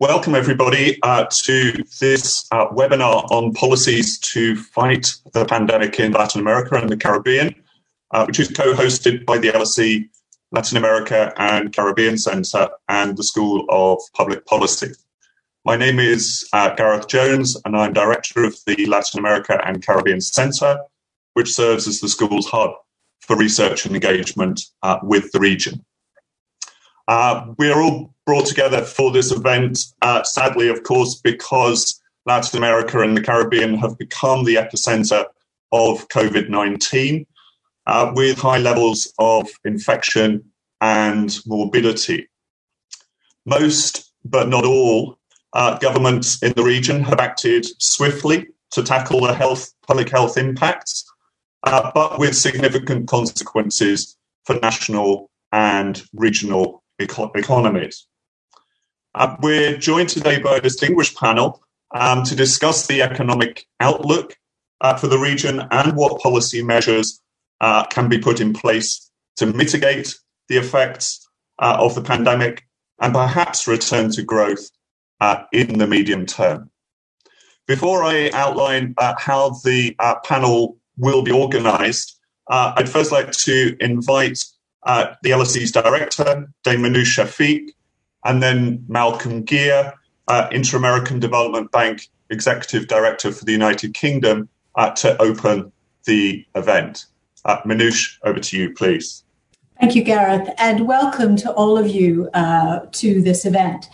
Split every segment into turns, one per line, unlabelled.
Welcome, everybody, uh, to this uh, webinar on policies to fight the pandemic in Latin America and the Caribbean, uh, which is co hosted by the LSE Latin America and Caribbean Centre and the School of Public Policy. My name is uh, Gareth Jones, and I'm Director of the Latin America and Caribbean Centre, which serves as the school's hub for research and engagement uh, with the region. Uh, we are all brought together for this event, uh, sadly, of course, because Latin America and the Caribbean have become the epicenter of COVID 19 uh, with high levels of infection and morbidity. Most, but not all, uh, governments in the region have acted swiftly to tackle the health, public health impacts, uh, but with significant consequences for national and regional eco- economies. Uh, we're joined today by a distinguished panel um, to discuss the economic outlook uh, for the region and what policy measures uh, can be put in place to mitigate the effects uh, of the pandemic and perhaps return to growth uh, in the medium term. Before I outline uh, how the panel will be organized, I'd first like to invite uh, the LSE's director, Dame Minouche Shafik, and then Malcolm Gear, uh, Inter American Development Bank Executive Director for the United Kingdom, uh, to open the event. Uh, over to you, please.
Thank you, Gareth, and welcome to all of you uh, to this event.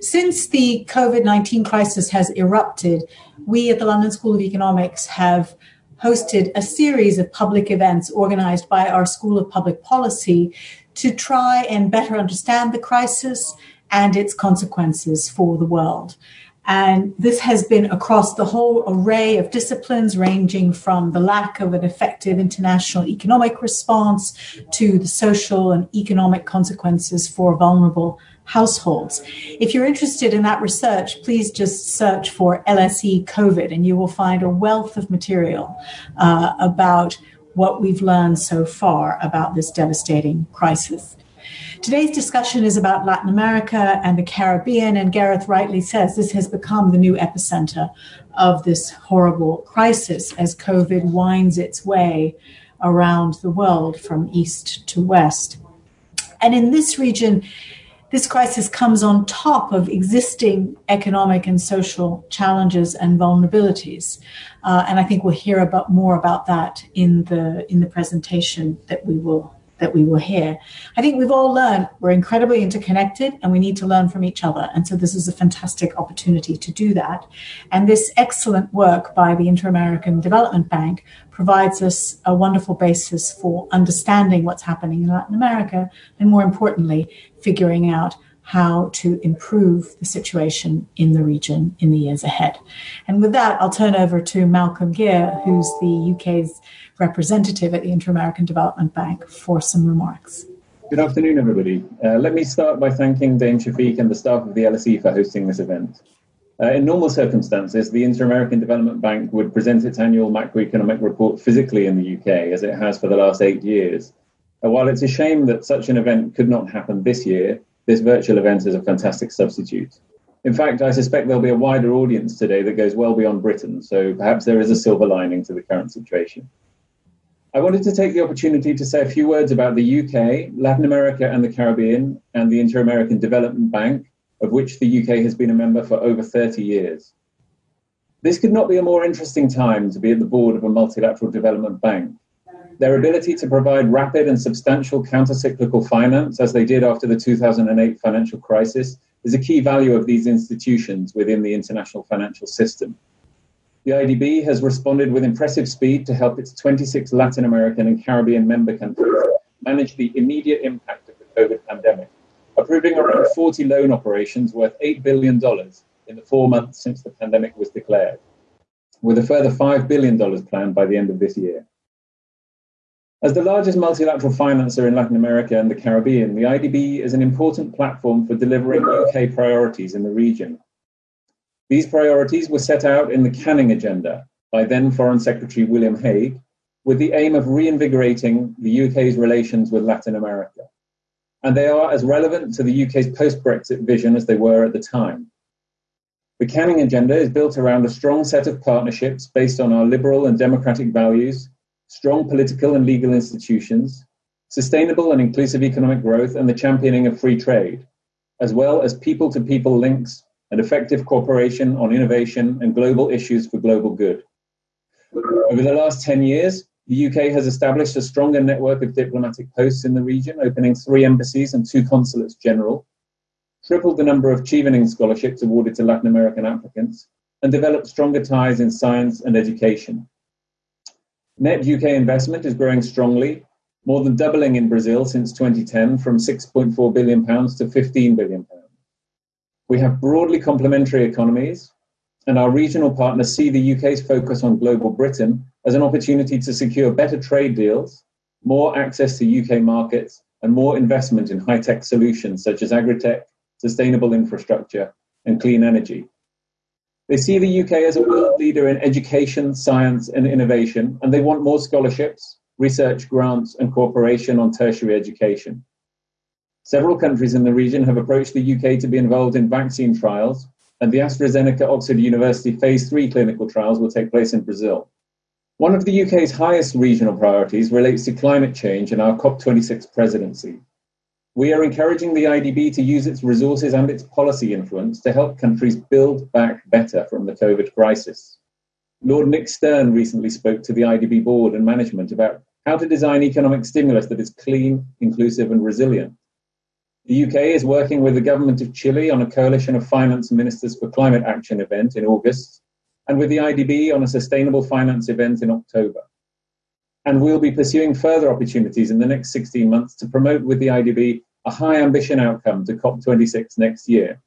Since the COVID 19 crisis has erupted, we at the London School of Economics have hosted a series of public events organized by our School of Public Policy to try and better understand the crisis and its consequences for the world. And this has been across the whole array of disciplines, ranging from the lack of an effective international economic response to the social and economic consequences for vulnerable households. If you're interested in that research, please just search for LSE COVID and you will find a wealth of material uh, about what we've learned so far about this devastating crisis. Today's discussion is about Latin America and the Caribbean, and Gareth rightly says this has become the new epicenter of this horrible crisis as COVID winds its way around the world from east to west. And in this region, this crisis comes on top of existing economic and social challenges and vulnerabilities. Uh, and I think we'll hear about more about that in the in the presentation that we will that we will hear. I think we've all learned we're incredibly interconnected and we need to learn from each other. And so this is a fantastic opportunity to do that. And this excellent work by the Inter American Development Bank provides us a wonderful basis for understanding what's happening in Latin America and more importantly, figuring out how to improve the situation in the region in the years ahead. And with that, I'll turn over to Malcolm Gear, who's the UK's representative at the Inter American Development Bank, for some remarks.
Good afternoon, everybody. Uh, let me start by thanking Dame Shafik and the staff of the LSE for hosting this event. Uh, in normal circumstances, the Inter American Development Bank would present its annual macroeconomic report physically in the UK, as it has for the last eight years. Uh, while it's a shame that such an event could not happen this year, this virtual event is a fantastic substitute. In fact, I suspect there'll be a wider audience today that goes well beyond Britain, so perhaps there is a silver lining to the current situation. I wanted to take the opportunity to say a few words about the UK, Latin America and the Caribbean, and the Inter American Development Bank, of which the UK has been a member for over 30 years. This could not be a more interesting time to be at the board of a multilateral development bank. Their ability to provide rapid and substantial countercyclical finance, as they did after the 2008 financial crisis, is a key value of these institutions within the international financial system. The IDB has responded with impressive speed to help its 26 Latin American and Caribbean member countries manage the immediate impact of the COVID pandemic, approving around 40 loan operations worth $8 billion in the four months since the pandemic was declared, with a further $5 billion planned by the end of this year. As the largest multilateral financer in Latin America and the Caribbean, the IDB is an important platform for delivering UK priorities in the region. These priorities were set out in the Canning Agenda by then Foreign Secretary William Hague, with the aim of reinvigorating the UK's relations with Latin America. And they are as relevant to the UK's post Brexit vision as they were at the time. The Canning Agenda is built around a strong set of partnerships based on our liberal and democratic values, strong political and legal institutions, sustainable and inclusive economic growth, and the championing of free trade, as well as people to people links and effective cooperation on innovation and global issues for global good. Over the last 10 years, the UK has established a stronger network of diplomatic posts in the region, opening three embassies and two consulates general, tripled the number of Chevening scholarships awarded to Latin American applicants, and developed stronger ties in science and education. Net UK investment is growing strongly, more than doubling in Brazil since 2010 from 6.4 billion pounds to 15 billion pounds. We have broadly complementary economies, and our regional partners see the UK's focus on global Britain as an opportunity to secure better trade deals, more access to UK markets, and more investment in high tech solutions such as agri-tech, sustainable infrastructure, and clean energy. They see the UK as a world leader in education, science, and innovation, and they want more scholarships, research grants, and cooperation on tertiary education. Several countries in the region have approached the UK to be involved in vaccine trials, and the AstraZeneca Oxford University phase 3 clinical trials will take place in Brazil. One of the UK's highest regional priorities relates to climate change and our COP26 presidency. We are encouraging the IDB to use its resources and its policy influence to help countries build back better from the COVID crisis. Lord Nick Stern recently spoke to the IDB board and management about how to design economic stimulus that is clean, inclusive, and resilient. The UK is working with the government of Chile on a coalition of finance ministers for climate action event in August, and with the IDB on a sustainable finance event in October and we'll be pursuing further opportunities in the next 16 months to promote with the IDB a high ambition outcome to COP26 next year.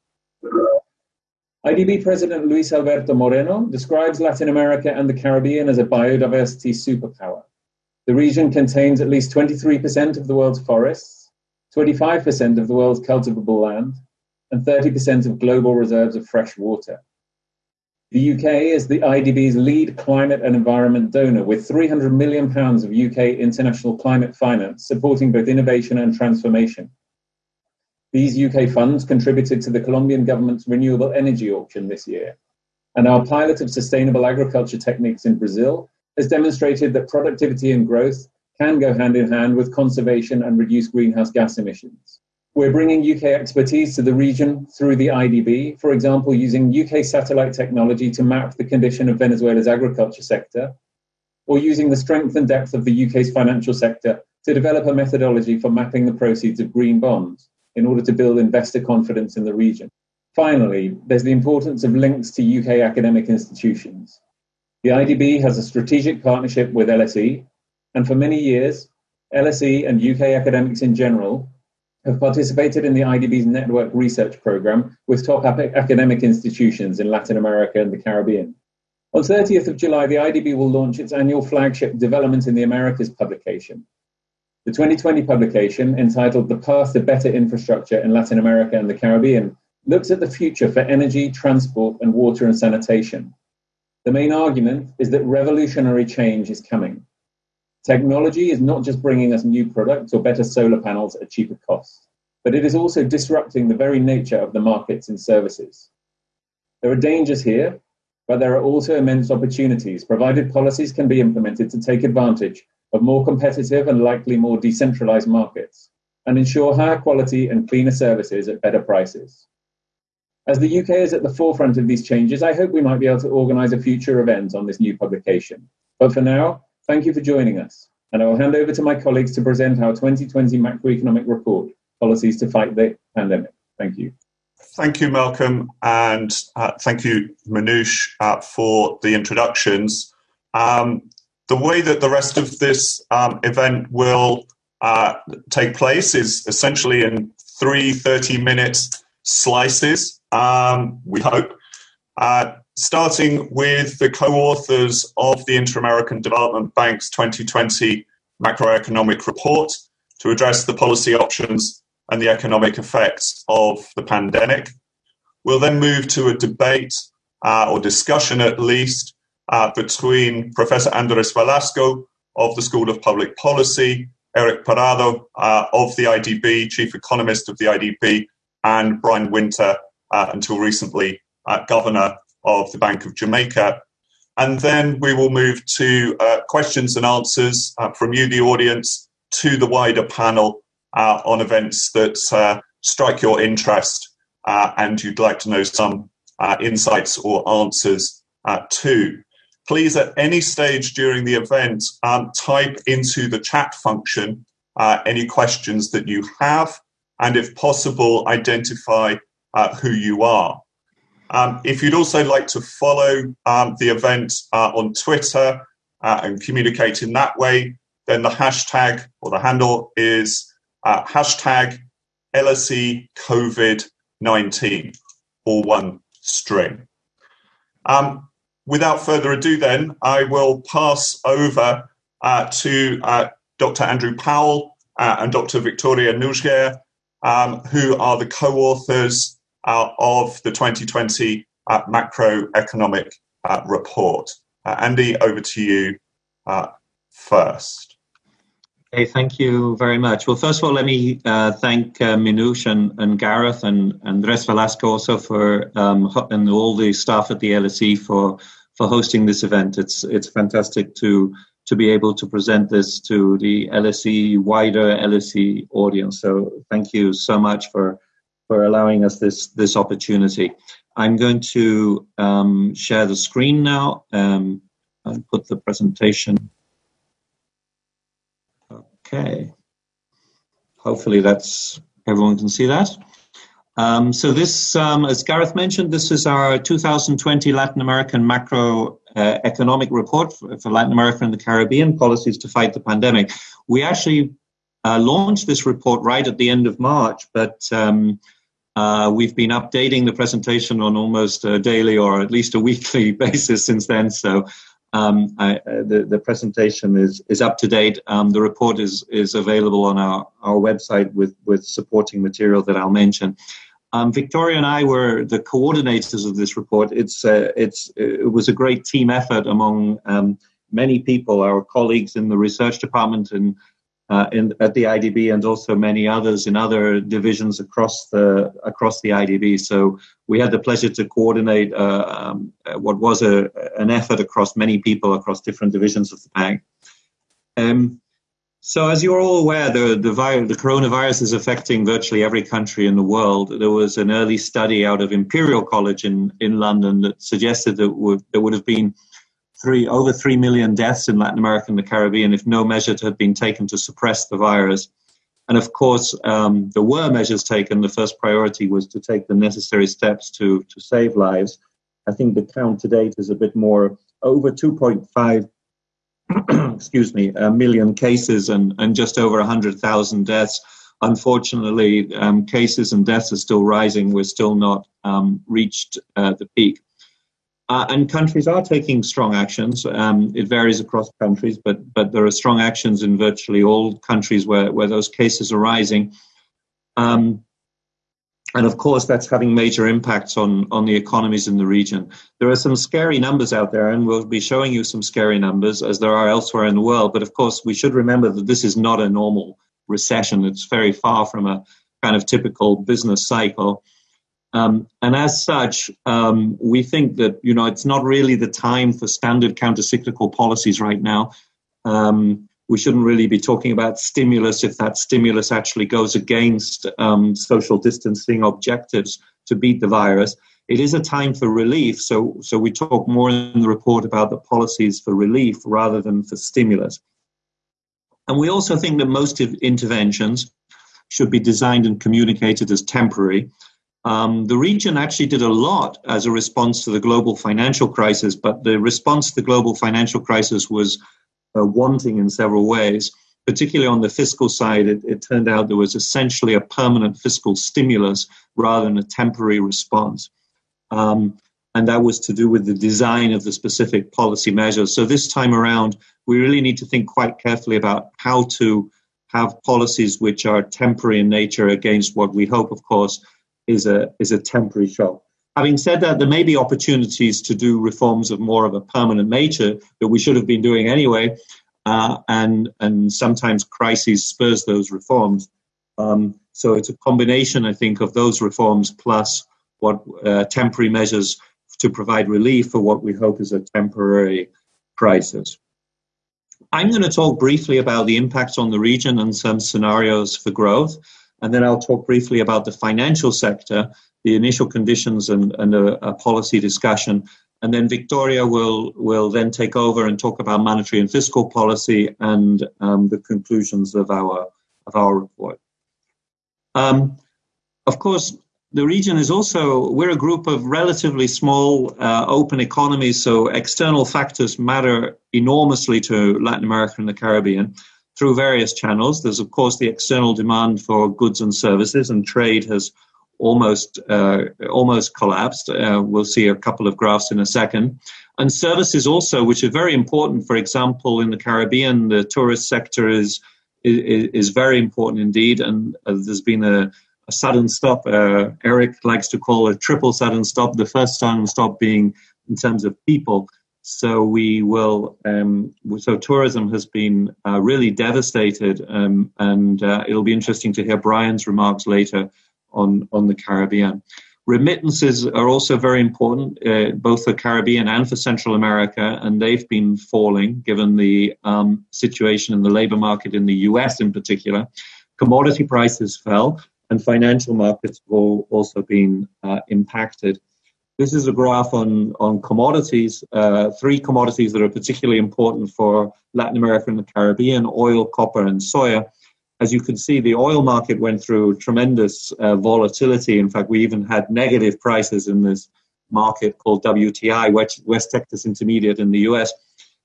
IDB President Luis Alberto Moreno describes Latin America and the Caribbean as a biodiversity superpower. The region contains at least 23% of the world's forests, 25% of the world's cultivable land, and 30% of global reserves of fresh water. The UK is the IDB's lead climate and environment donor with £300 million of UK international climate finance supporting both innovation and transformation. These UK funds contributed to the Colombian government's renewable energy auction this year. And our pilot of sustainable agriculture techniques in Brazil has demonstrated that productivity and growth can go hand in hand with conservation and reduced greenhouse gas emissions. We're bringing UK expertise to the region through the IDB, for example, using UK satellite technology to map the condition of Venezuela's agriculture sector, or using the strength and depth of the UK's financial sector to develop a methodology for mapping the proceeds of green bonds in order to build investor confidence in the region. Finally, there's the importance of links to UK academic institutions. The IDB has a strategic partnership with LSE, and for many years, LSE and UK academics in general have participated in the IDB's network research program with top academic institutions in Latin America and the Caribbean. On 30th of July, the IDB will launch its annual flagship Development in the Americas publication. The 2020 publication, entitled The Path to Better Infrastructure in Latin America and the Caribbean, looks at the future for energy, transport, and water and sanitation. The main argument is that revolutionary change is coming. Technology is not just bringing us new products or better solar panels at cheaper costs, but it is also disrupting the very nature of the markets and services. There are dangers here, but there are also immense opportunities, provided policies can be implemented to take advantage of more competitive and likely more decentralized markets and ensure higher quality and cleaner services at better prices. As the UK is at the forefront of these changes, I hope we might be able to organise a future event on this new publication. But for now, Thank you for joining us, and I will hand over to my colleagues to present our 2020 macroeconomic report, Policies to Fight the Pandemic. Thank you.
Thank you, Malcolm, and uh, thank you, Minouche, uh, for the introductions. Um, the way that the rest of this um, event will uh, take place is essentially in three 30 minute slices, um, we hope. Starting with the co-authors of the Inter-American Development Bank's 2020 macroeconomic report to address the policy options and the economic effects of the pandemic. We'll then move to a debate uh, or discussion at least uh, between Professor Andres Velasco of the School of Public Policy, Eric Parrado uh, of the IDB, Chief Economist of the IDB, and Brian Wynter, uh, until recently uh, governor of the Bank of Jamaica. And then we will move to uh, questions and answers uh, from you, the audience, to the wider panel uh, on events that uh, strike your interest and you'd like to know some insights or answers to. Please, at any stage during the event, um, type into the chat function any questions that you have, and if possible, identify who you are. Um, if you'd also like to follow um, the event uh, on Twitter uh, and communicate in that way, then the hashtag or the handle is uh, hashtag LSE COVID 19, all one string. Um, without further ado, then, I will pass over uh, to uh, Dr. Andrew Powell uh, and Dr. Victoria Nuguer, um, who are the co authors uh, of the 2020 uh, macroeconomic uh, report. Uh, Andy, over to you uh, first.
Okay, thank you very much. Well, first of all, let me thank uh, Minouche and, and, Gareth and Andres Velasco also for um, and all the staff at the LSE for for hosting this event. It's it's fantastic to to be able to present this to the LSE wider LSE audience. So thank you so much for for allowing us this this opportunity. I'm going to um, share the screen now um, and put the presentation. Okay. Hopefully that's everyone can see that. Um, so this, um, as Gareth mentioned, this is our 2020 Latin American macro uh, economic report for, for Latin America and the Caribbean policies to fight the pandemic. We actually uh, launched this report right at the end of March, but um, uh, we've been updating the presentation on almost a daily or at least a weekly basis since then. So um, I, uh, the, the presentation is, is up to date. Um, the report is, is available on our, our website with, with supporting material that I'll mention. Um, Victoria and I were the coordinators of this report. It's, uh, it's, it was a great team effort among um, many people, our colleagues in the research department and uh, in, at the IDB and also many others in other divisions across the across the IDB. So we had the pleasure to coordinate uh, um, what was a, an effort across many people across different divisions of the bank. Um, so as you're all aware, the the, the coronavirus is affecting virtually every country in the world. There was an early study out of Imperial College in, in London that suggested that would, there would have been three over three million deaths in Latin America and the Caribbean if no measures had been taken to suppress the virus. And of course, um, there were measures taken. The first priority was to take the necessary steps to to save lives. I think the count to date is a bit more over 2.5 excuse me, a million cases and, and just over 100,000 deaths. Unfortunately, um, cases and deaths are still rising. We're still not um, reached uh, the peak. Uh, and countries are taking strong actions. Um, it varies across countries, but but there are strong actions in virtually all countries where, where those cases are rising. Um, and of course, that's having major impacts on, on the economies in the region. There are some scary numbers out there, and we'll be showing you some scary numbers as there are elsewhere in the world. But of course, we should remember that this is not a normal recession. It's very far from a kind of typical business cycle. Um, and as such, um, we think that you know it's not really the time for standard countercyclical policies right now. Um, we shouldn't really be talking about stimulus if that stimulus actually goes against um, social distancing objectives to beat the virus. It is a time for relief, so so we talk more in the report about the policies for relief rather than for stimulus. And we also think that most interventions should be designed and communicated as temporary. Um, the region actually did a lot as a response to the global financial crisis, but the response to the global financial crisis was uh, wanting in several ways. Particularly on the fiscal side, it, it turned out there was essentially a permanent fiscal stimulus rather than a temporary response. Um, and that was to do with the design of the specific policy measures. So this time around, we really need to think quite carefully about how to have policies which are temporary in nature against what we hope, of course, is a is a temporary shock. Having said that, there may be opportunities to do reforms of more of a permanent nature that we should have been doing anyway, uh, and and sometimes crises spurs those reforms. Um, so it's a combination, I think, of those reforms plus what uh, temporary measures to provide relief for what we hope is a temporary crisis. I'm going to talk briefly about the impacts on the region and some scenarios for growth. And then I'll talk briefly about the financial sector, the initial conditions and, and a, a policy discussion. And then Victoria will, will then take over and talk about monetary and fiscal policy and um, the conclusions of our, of our report. Um, of course, the region is also, we're a group of relatively small uh, open economies, so external factors matter enormously to Latin America and the Caribbean through various channels. There's, of course, the external demand for goods and services, and trade has almost uh, almost collapsed. Uh, we'll see a couple of graphs in a second. And services also, which are very important. For example, in the Caribbean, the tourist sector is is, is very important indeed, and uh, there's been a a sudden stop. Uh, Eric likes to call a triple sudden stop. The first sudden stop being in terms of people. So we will. Um, so tourism has been uh, really devastated, um, and uh, it'll be interesting to hear Brian's remarks later on on the Caribbean. Remittances are also very important, uh, both for Caribbean and for Central America, and they've been falling given the um, situation in the labor market in the U.S. in particular. Commodity prices fell, and financial markets have also been uh, impacted. This is a graph on, on commodities, uh, three commodities that are particularly important for Latin America and the Caribbean oil, copper, and soya. As you can see, the oil market went through tremendous uh, volatility. In fact, we even had negative prices in this market called WTI, West, Texas Intermediate in the US.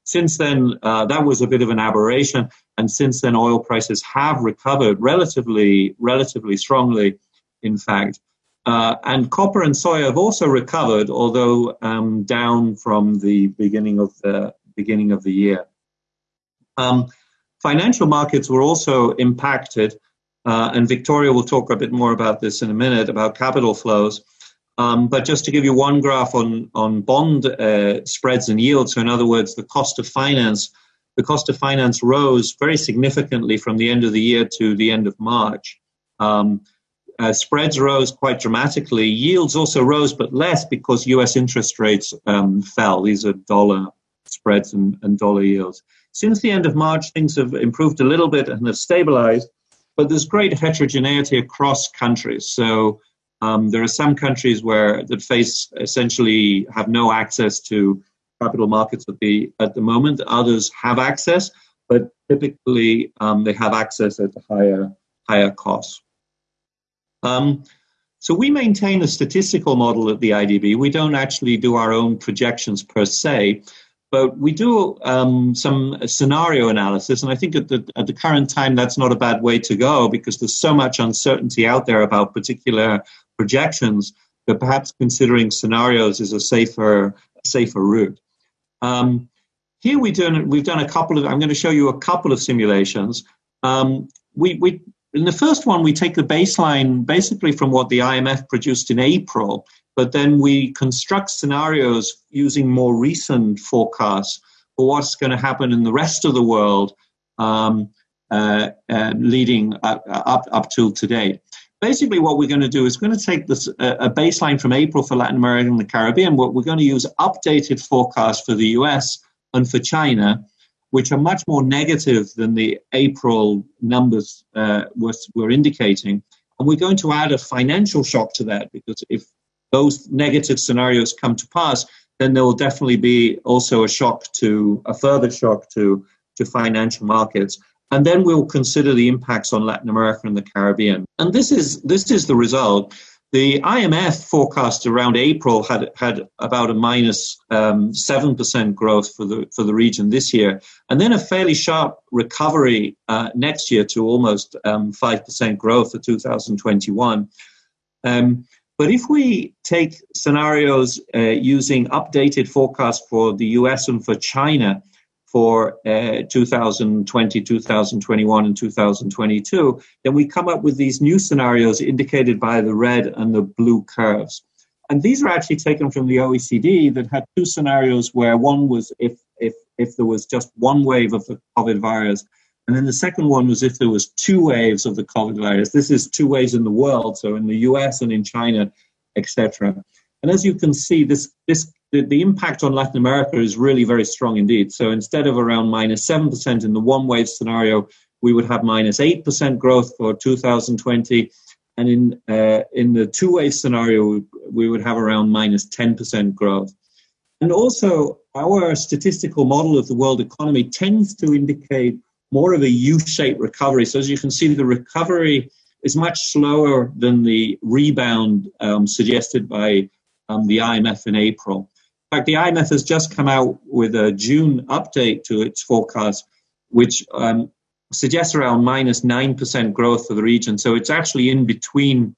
Since then, uh, that was a bit of an aberration, and since then, oil prices have recovered relatively, relatively strongly. In fact, uh, and copper and soy have also recovered, although um, down from the beginning of the beginning of the year. Um, financial markets were also impacted, uh, and Victoria will talk a bit more about this in a minute about capital flows. Um, but just to give you one graph on, on bond uh, spreads and yields, so in other words, the cost of finance, the cost of finance rose very significantly from the end of the year to the end of March. Um, uh, spreads rose quite dramatically. Yields also rose, but less because US interest rates um, fell. These are dollar spreads and, and dollar yields. Since the end of March, things have improved a little bit and have stabilized, but there's great heterogeneity across countries. So um, there are some countries where that face essentially have no access to capital markets at the at the moment. Others have access, but typically um, they have access at higher higher costs. Um, so we maintain a statistical model at the IDB. We don't actually do our own projections per se, but we do um, some scenario analysis, and I think at the, at the current time that's not a bad way to go because there's so much uncertainty out there about particular projections that perhaps considering scenarios is a safer safer route. Um, here we we've done a couple of. I'm going to show you a couple of simulations. Um, we, we in the first one we take the baseline basically from what the IMF produced in April, but then we construct scenarios using more recent forecasts for what's going to happen in the rest of the world, um, uh, uh, leading up, up up till today basically what we're going to do is going to take this a baseline from April for Latin America and the Caribbean. What we're going to use updated forecasts for the US and for China, which are much more negative than the April numbers uh, was, were indicating. And we're going to add a financial shock to that because if those negative scenarios come to pass, then there will definitely be also a shock to a further shock to to financial markets and then we'll consider the impacts on Latin America and the Caribbean. And this is this is the result. The IMF forecast around April had had about a minus um, seven percent growth for the for the region this year, and then a fairly sharp recovery uh, next year to almost um, five um, percent growth for 2021. Um, but if we take scenarios uh, using updated forecasts for the US and for China, for uh, 2020, 2021, and 2022, then we come up with these new scenarios indicated by the red and the blue curves. And these are actually taken from the OECD that had two scenarios where one was if, if, if there was just one wave of the COVID virus, and then the second one was if there was two waves of the COVID virus. This is two waves in the world. So in the US and in China, etc. And as you can see, this this the, the impact on Latin America is really very strong indeed. So instead of around minus minus seven percent in the one wave scenario, we would have minus minus eight percent growth for 2020, and in uh, in the two wave scenario, we would have around minus minus ten percent growth. And also, our statistical model of the world economy tends to indicate more of a U-shaped recovery. So as you can see, the recovery is much slower than the rebound um, suggested by um, the IMF in April. In fact, the IMF has just come out with a June update to its forecast, which um, suggests around minus 9% growth for the region. So it's actually in between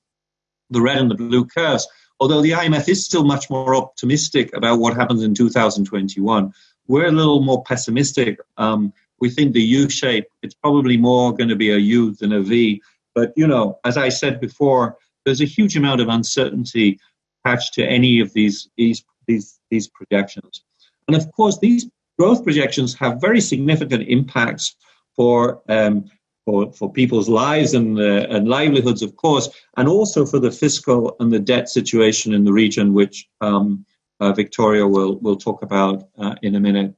the red and the blue curves. Although the IMF is still much more optimistic about what happens in 2021, we're a little more pessimistic. Um, we think the U shape, it's probably more going to be a U than a V. But, you know, as I said before, there's a huge amount of uncertainty attached to any of these, these, these, these projections. And of course, these growth projections have very significant impacts for um, for, for people's lives and, uh, and livelihoods, of course, and also for the fiscal and the debt situation in the region, which um, uh, Victoria will, will talk about uh, in a minute.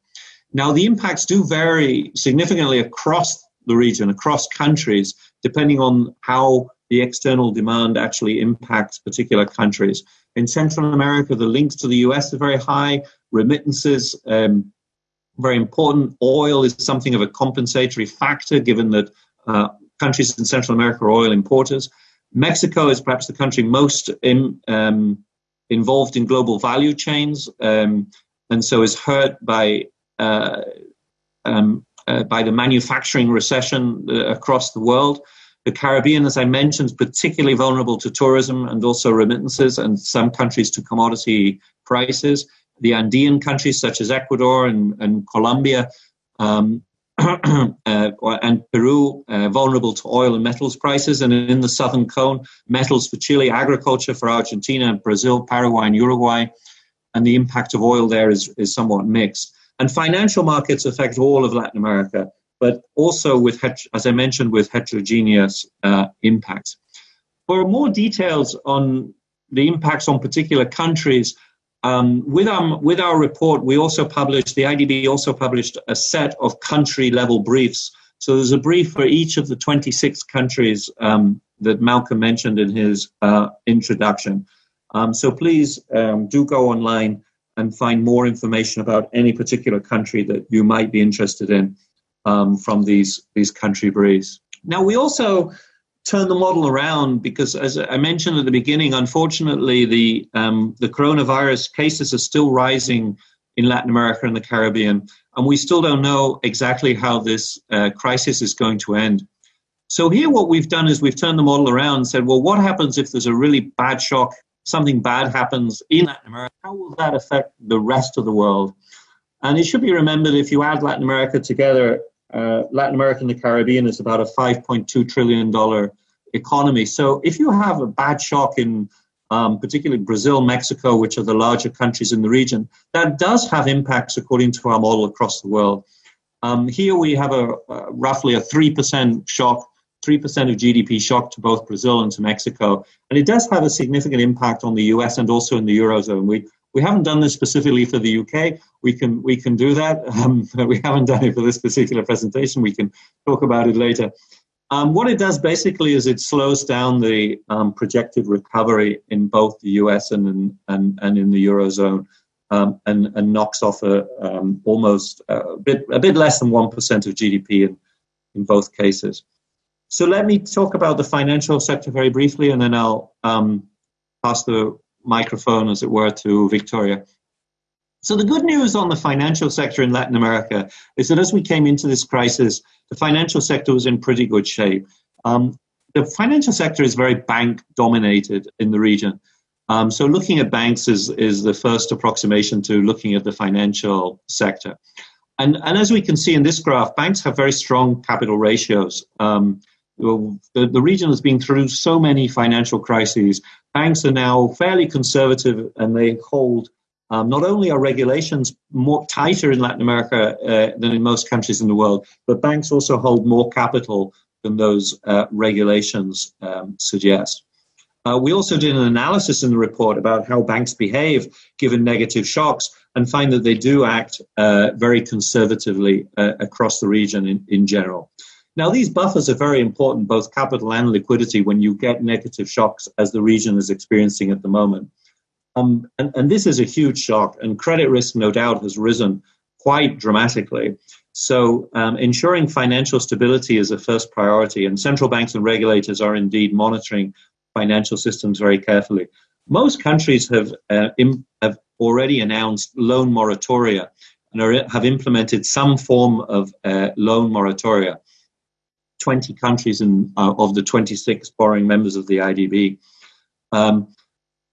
Now, the impacts do vary significantly across the region, across countries, depending on how the external demand actually impacts particular countries. In Central America, the links to the US are very high. Remittances, um, very important. Oil is something of a compensatory factor, given that uh, countries in Central America are oil importers. Mexico is perhaps the country most in, um, involved in global value chains, um, and so is hurt by uh, um, uh, by the manufacturing recession uh, across the world. The Caribbean, as I mentioned, is particularly vulnerable to tourism and also remittances, and some countries to commodity prices. The Andean countries, such as Ecuador and, and Colombia, um, uh, and Peru uh, vulnerable to oil and metals prices, and in the southern cone, metals for Chile, agriculture for Argentina, and Brazil, Paraguay, and Uruguay, and the impact of oil there is, is somewhat mixed. And financial markets affect all of Latin America, but also with, as I mentioned, with heterogeneous uh, impacts. For more details on the impacts on particular countries, um, with, our, with our report, we also published, the IDB also published a set of country level briefs. So there's a brief for each of the 26 countries um, that Malcolm mentioned in his uh, introduction. Um, so please um, do go online and find more information about any particular country that you might be interested in um, from these, these country briefs. Now, we also turn the model around because, as I mentioned at the beginning, unfortunately, the um, the coronavirus cases are still rising in Latin America and the Caribbean, and we still don't know exactly how this uh, crisis is going to end. So here, what we've done is we've turned the model around and said, well, what happens if there's a really bad shock? Something bad happens in Latin America. How will that affect the rest of the world? And it should be remembered if you add Latin America together, uh, Latin America and the Caribbean is about a $5.2 trillion economy. So if you have a bad shock in um, particularly Brazil, Mexico, which are the larger countries in the region, that does have impacts according to our model across the world. Um, here we have a, roughly a 3% shock, 3% of GDP shock to both Brazil and to Mexico. And it does have a significant impact on the US and also in the Eurozone. We, we haven't done this specifically for the UK. We can we can do that. Um, we haven't done it for this particular presentation. We can talk about it later. Um, what it does basically is it slows down the um, projected recovery in both the US and in, and, and in the eurozone, um, and, and knocks off a um, almost a bit a bit less than one percent of GDP in in both cases. So let me talk about the financial sector very briefly, and then I'll um, pass the microphone, as it were, to Victoria. So the good news on the financial sector in Latin America is that as we came into this crisis, the financial sector was in pretty good shape. Um, the financial sector is very bank dominated in the region. Um, so looking at banks is, is the first approximation to looking at the financial sector. And, and as we can see in this graph, banks have very strong capital ratios. Um, the, the region has been through so many financial crises. Banks are now fairly conservative and they hold um, not only are regulations more tighter in Latin America uh, than in most countries in the world, but banks also hold more capital than those uh, regulations um, suggest. Uh, we also did an analysis in the report about how banks behave given negative shocks and find that they do act uh, very conservatively uh, across the region in, in general. Now, these buffers are very important, both capital and liquidity, when you get negative shocks as the region is experiencing at the moment. Um, and, and this is a huge shock, and credit risk, no doubt, has risen quite dramatically. So, um, ensuring financial stability is a first priority, and central banks and regulators are indeed monitoring financial systems very carefully. Most countries have uh, Im- have already announced loan moratoria and are, have implemented some form of uh, loan moratoria. 20 countries uh, of the 26 borrowing members of the IDB. Um,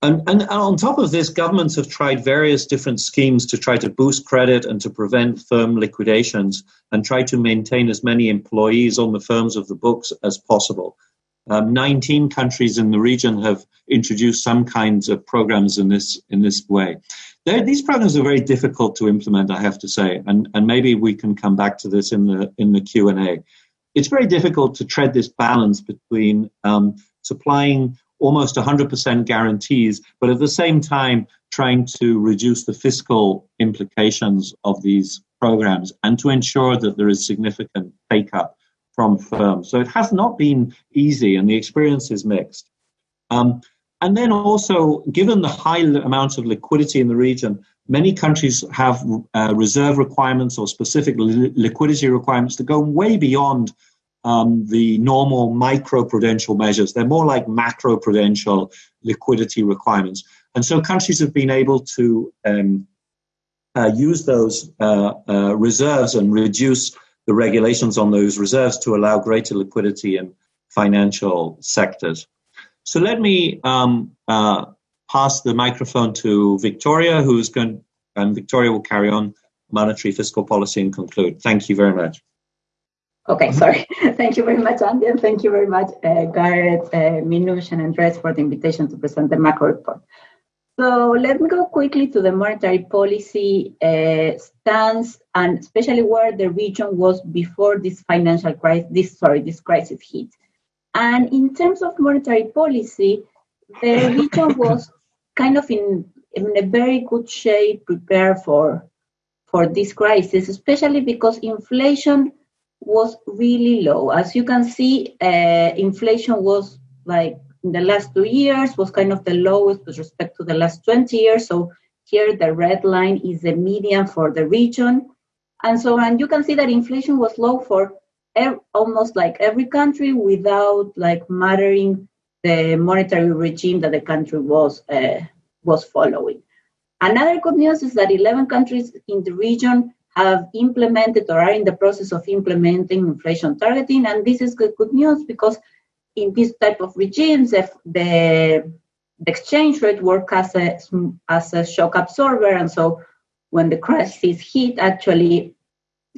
and, and, on top of this, governments have tried various different schemes to try to boost credit and to prevent firm liquidations and try to maintain as many employees on the firms of the books as possible. Um, 19 countries in the region have introduced some kinds of programs in this in this way. They're, these programs are very difficult to implement, I have to say, and, and maybe we can come back to this in the in the Q and A. It's very difficult to tread this balance between um, supplying almost 100% guarantees, but at the same time trying to reduce the fiscal implications of these programs and to ensure that there is significant take up from firms. So it has not been easy, and the experience is mixed. Um, and then also, given the high amount of liquidity in the region, many countries have uh, reserve requirements or specific li- liquidity requirements that go way beyond um, the normal microprudential measures. They're more like macroprudential liquidity requirements. And so countries have been able to um, uh, use those uh, uh reserves and reduce the regulations on those reserves to allow greater liquidity in financial sectors. So let me um, uh, pass the microphone to Victoria, who's going, and Victoria will carry on monetary fiscal policy and conclude. Thank you very much.
Okay, sorry. thank you very much, Andy, and thank you very much, uh, Gareth, uh, Minouche, and Andres for the invitation to present the macro report. So let me go quickly to the monetary policy uh, stance, and especially where the region was before this financial crisis. This sorry, this crisis hit. And in terms of monetary policy, the region was kind of in, in a very good shape, prepared for for this crisis, especially because inflation was really low. As you can see, uh, inflation was like in the last two years was kind of the lowest with respect to the last 20 years. So here the red line is the median for the region. And so, and you can see that inflation was low for ev- almost like every country without like mattering the monetary regime that the country was uh, was following. Another good news is that 11 countries in the region have implemented or are in the process of implementing inflation targeting, and this is good, good news because in this type of regimes, the, the exchange rate work as a, as a shock absorber. And so when the crisis hit, actually,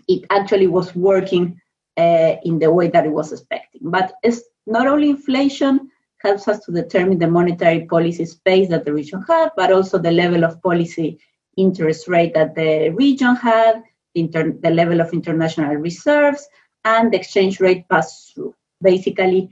it actually was working uh, in the way that it was expecting. But it's not only inflation helps us to determine the monetary policy space that the region had, but also the level of policy interest rate that the region had, the, the level of international reserves, and the exchange rate pass through. Basically,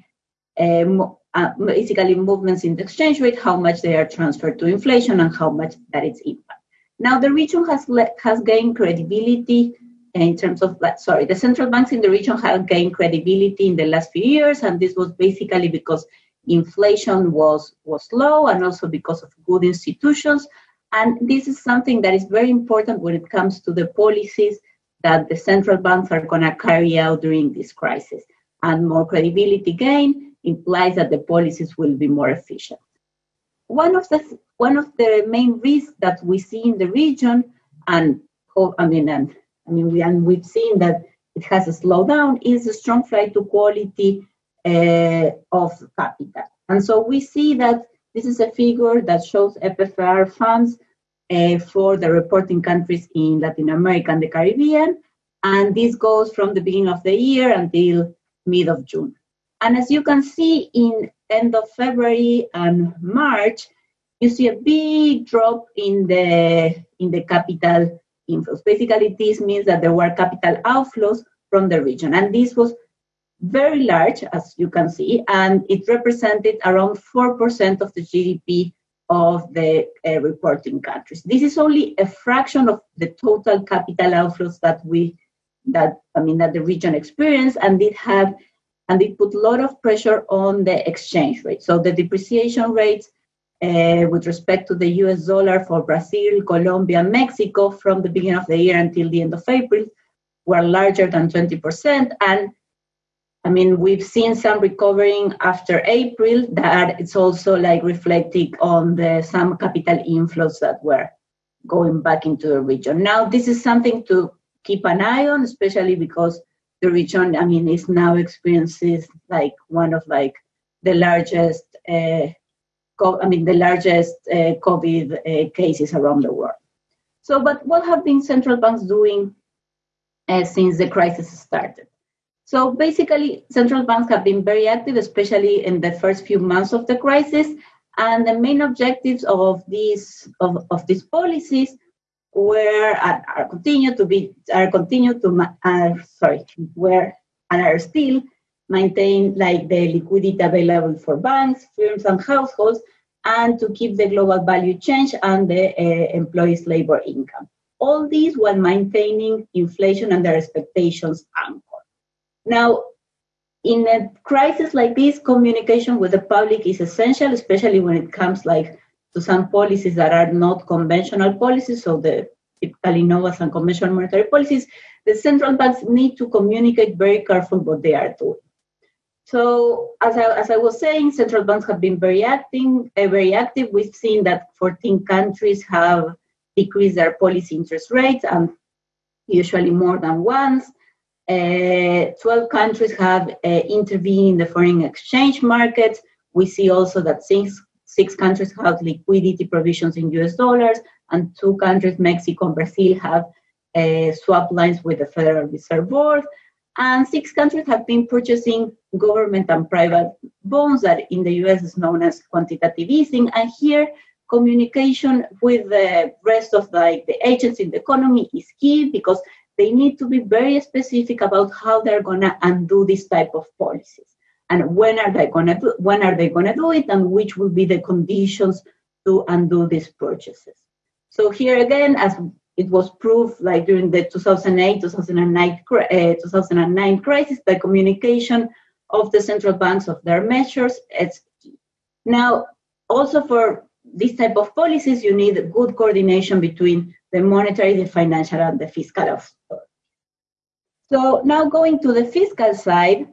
um, uh, basically movements in the exchange rate, how much they are transferred to inflation, and how much that its impact. Now, the region has has gained credibility in terms of, sorry, the central banks in the region have gained credibility in the last few years, and this was basically because inflation was was low, and also because of good institutions. And this is something that is very important when it comes to the policies that the central banks are going to carry out during this crisis. And more credibility gain implies that the policies will be more efficient. One of the one of the main risks that we see in the region, and oh, I mean, and I mean, we, and we've seen that it has a slowdown, is a strong flight to quality of capital. And so we see that this is a figure that shows EPFR funds uh, for the reporting countries in Latin America and the Caribbean. And this goes from the beginning of the year until mid of June. And as you can see in end of February and March, you see a big drop in the in the capital inflows. Basically, this means that there were capital outflows from the region, and this was very large, as you can see, and it represented around 4% of the GDP of the uh, reporting countries. This is only a fraction of the total capital outflows that we, that I mean, that the region experienced, and it had, and it put a lot of pressure on the exchange rate. So the depreciation rates uh, with respect to the US dollar for Brazil, Colombia, Mexico from the beginning of the year until the end of April were larger than 20%. And I mean, we've seen some recovering after April that it's also like reflecting on the some capital inflows that were going back into the region. Now, this is something to keep an eye on, especially because the region, I mean, is now experiences like one of like the largest uh, I mean, the largest uh, COVID uh, cases around the world. So, but what have been central banks doing since the crisis started? So basically, central banks have been very active, especially in the first few months of the crisis. And the main objectives of these of, of these policies were and are continue to be are continue to sorry were and are still maintain like the liquidity available for banks, firms, and households, and to keep the global value change and the uh, employees' labor income. All these while maintaining inflation and their expectations anchor. Now, in a crisis like this, communication with the public is essential, especially when it comes like to some policies that are not conventional policies, so the typically known as unconventional monetary policies. The central banks need to communicate very carefully what they are doing. So as I, as I was saying, central banks have been very active, uh, very active. We've seen that 14 countries have decreased their policy interest rates and usually more than once. Uh, 12 countries have uh, intervened in the foreign exchange markets. We see also that six, six countries have liquidity provisions in US dollars, and two countries, Mexico and Brazil, have uh, swap lines with the Federal Reserve Board. And six countries have been purchasing government and private bonds that in the US is known as quantitative easing. And here, communication with the rest of the, the agents in the economy is key because they need to be very specific about how they're gonna undo this type of policies and when are they gonna do when are they gonna do it and which will be the conditions to undo these purchases. So here again, as it was proved like during the 2008 2009 uh, 2009 crisis the communication of the central banks of their measures it's now also for this type of policies you need good coordination between the monetary the financial and the fiscal authority so now going to the fiscal side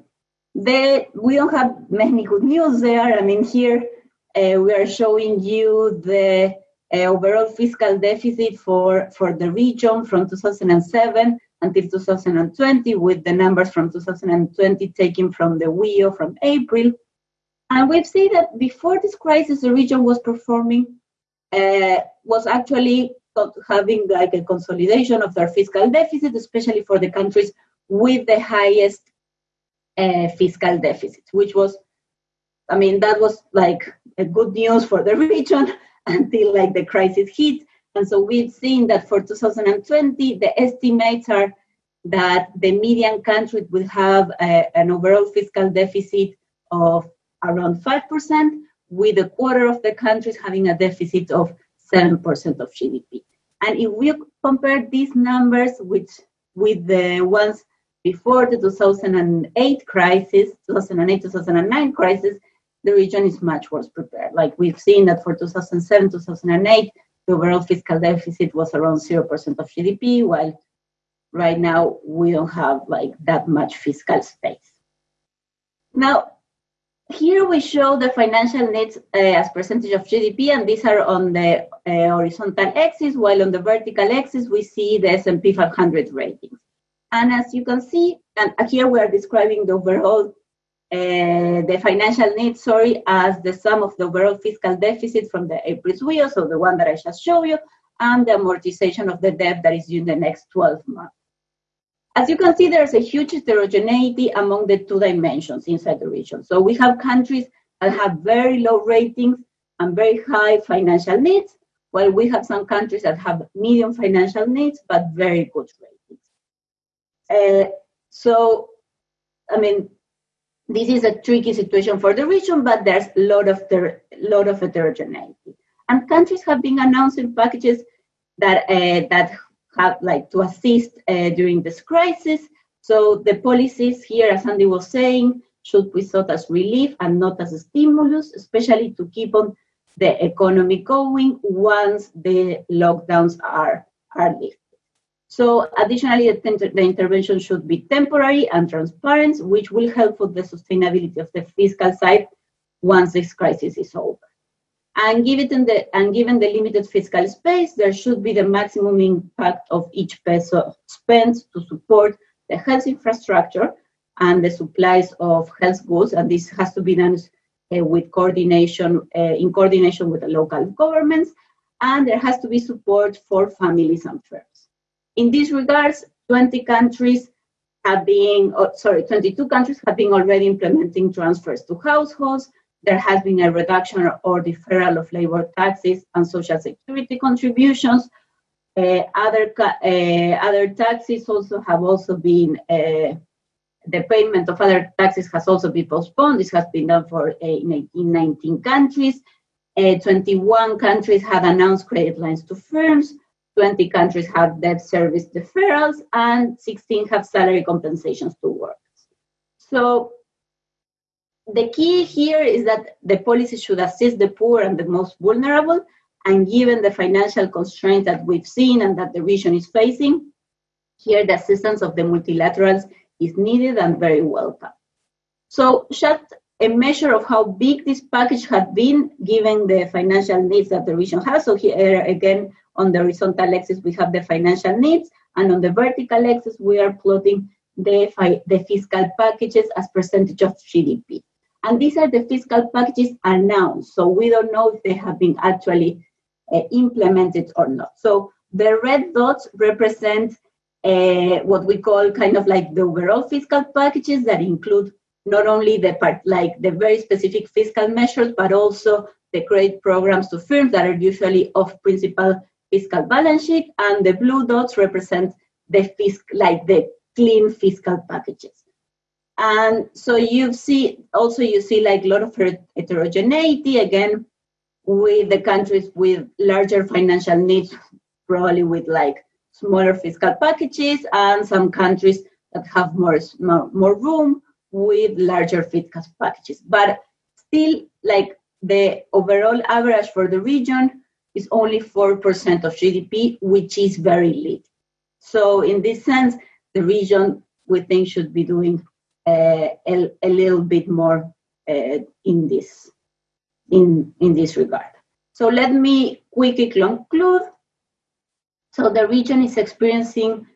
the, we don't have many good news there i mean here uh, we are showing you the uh, overall fiscal deficit for, for the region from 2007 until 2020, with the numbers from 2020 taken from the WEO from April. And we've seen that before this crisis, the region was performing, uh, was actually having like a consolidation of their fiscal deficit, especially for the countries with the highest uh, fiscal deficit, which was, I mean, that was like a good news for the region until like the crisis hit. And so we've seen that for 2020, the estimates are that the median country will have a, an overall fiscal deficit of around 5%, with a quarter of the countries having a deficit of 7% of GDP. And if we compare these numbers with, with the ones before the 2008 crisis, 2008 2009 crisis, the region is much worse prepared. Like we've seen that for 2007, 2008, the overall fiscal deficit was around 0% of GDP, while right now we don't have like that much fiscal space. Now, here we show the financial needs uh, as percentage of GDP, and these are on the uh, horizontal axis, while on the vertical axis we see the S&P 500 ratings. And as you can see, and here we are describing the overall uh, the financial needs, sorry, as the sum of the overall fiscal deficit from the April's WEO, so the one that I just showed you, and the amortization of the debt that is due in the next 12 months. As you can see, there's a huge heterogeneity among the two dimensions inside the region. So we have countries that have very low ratings and very high financial needs, while we have some countries that have medium financial needs but very good ratings. Uh, so, I mean, this is a tricky situation for the region, but there's a lot of ter- lot of heterogeneity. And countries have been announcing packages that uh, that have like to assist uh, during this crisis. So the policies here, as Andy was saying, should be thought as relief and not as a stimulus, especially to keep on the economy going once the lockdowns are, are lifted. So additionally, the, the, intervention should be temporary and transparent, which will help for the sustainability of the fiscal side once this crisis is over. And given the, and given the limited fiscal space, there should be the maximum impact of each peso spent to support the health infrastructure and the supplies of health goods. And this has to be done uh, with coordination, uh, in coordination with the local governments. And there has to be support for families and firms. In these regards, 20 countries have been, oh, sorry, 22 countries have been already implementing transfers to households. There has been a reduction or deferral of labor taxes and social security contributions. Uh, other uh, other taxes also have also been uh, the payment of other taxes has also been postponed. This has been done for uh, in 19 countries. Uh, 21 countries have announced credit lines to firms. 20 countries have debt service deferrals, and 16 have salary compensations to workers. So the key here is that the policy should assist the poor and the most vulnerable, and given the financial constraints that we've seen and that the region is facing, here the assistance of the multilaterals is needed and very welcome. So just a measure of how big this package has been given the financial needs that the region has. So here again, on the horizontal axis, we have the financial needs, and on the vertical axis, we are plotting the, the fiscal packages as percentage of GDP. And these are the fiscal packages announced, so we don't know if they have been actually uh, implemented or not. So the red dots represent uh, what we call kind of like the overall fiscal packages that include not only the part like the very specific fiscal measures, but also the credit programs to firms that are usually off principal fiscal balance sheet, and the blue dots represent the fisc, like the clean fiscal packages. And so you see, also you see like a lot of heterogeneity, again, with the countries with larger financial needs, probably with like smaller fiscal packages, and some countries that have more, more, room with larger fiscal packages. But still, like the overall average for the region is only 4% of GDP, which is very little. So, in this sense, the region we think should be doing a, a, little bit more uh, in this in in this regard. So let me quickly conclude. So the region is experiencing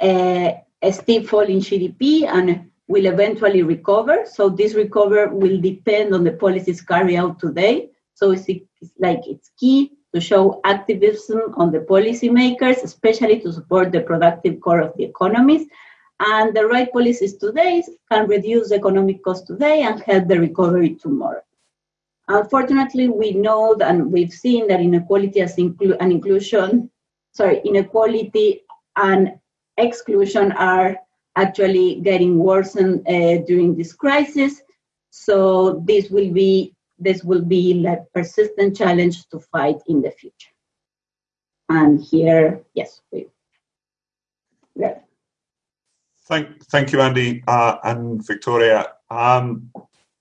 a, a steep fall in GDP and will eventually recover. So this recover will depend on the policies carried out today. So it's, it's like it's key to show activism on the policymakers, especially to support the productive core of the economies. And the right policies today can reduce economic costs today and help the recovery tomorrow. Unfortunately, we know and we've seen that inequality as inclu- and inclusion, sorry, inequality and exclusion are actually getting worsened uh, during this crisis. So this will be this will be a persistent challenge to fight in the future. And here, yes, we.
Yeah. Thank, thank you, Andy uh, and Victoria. Um,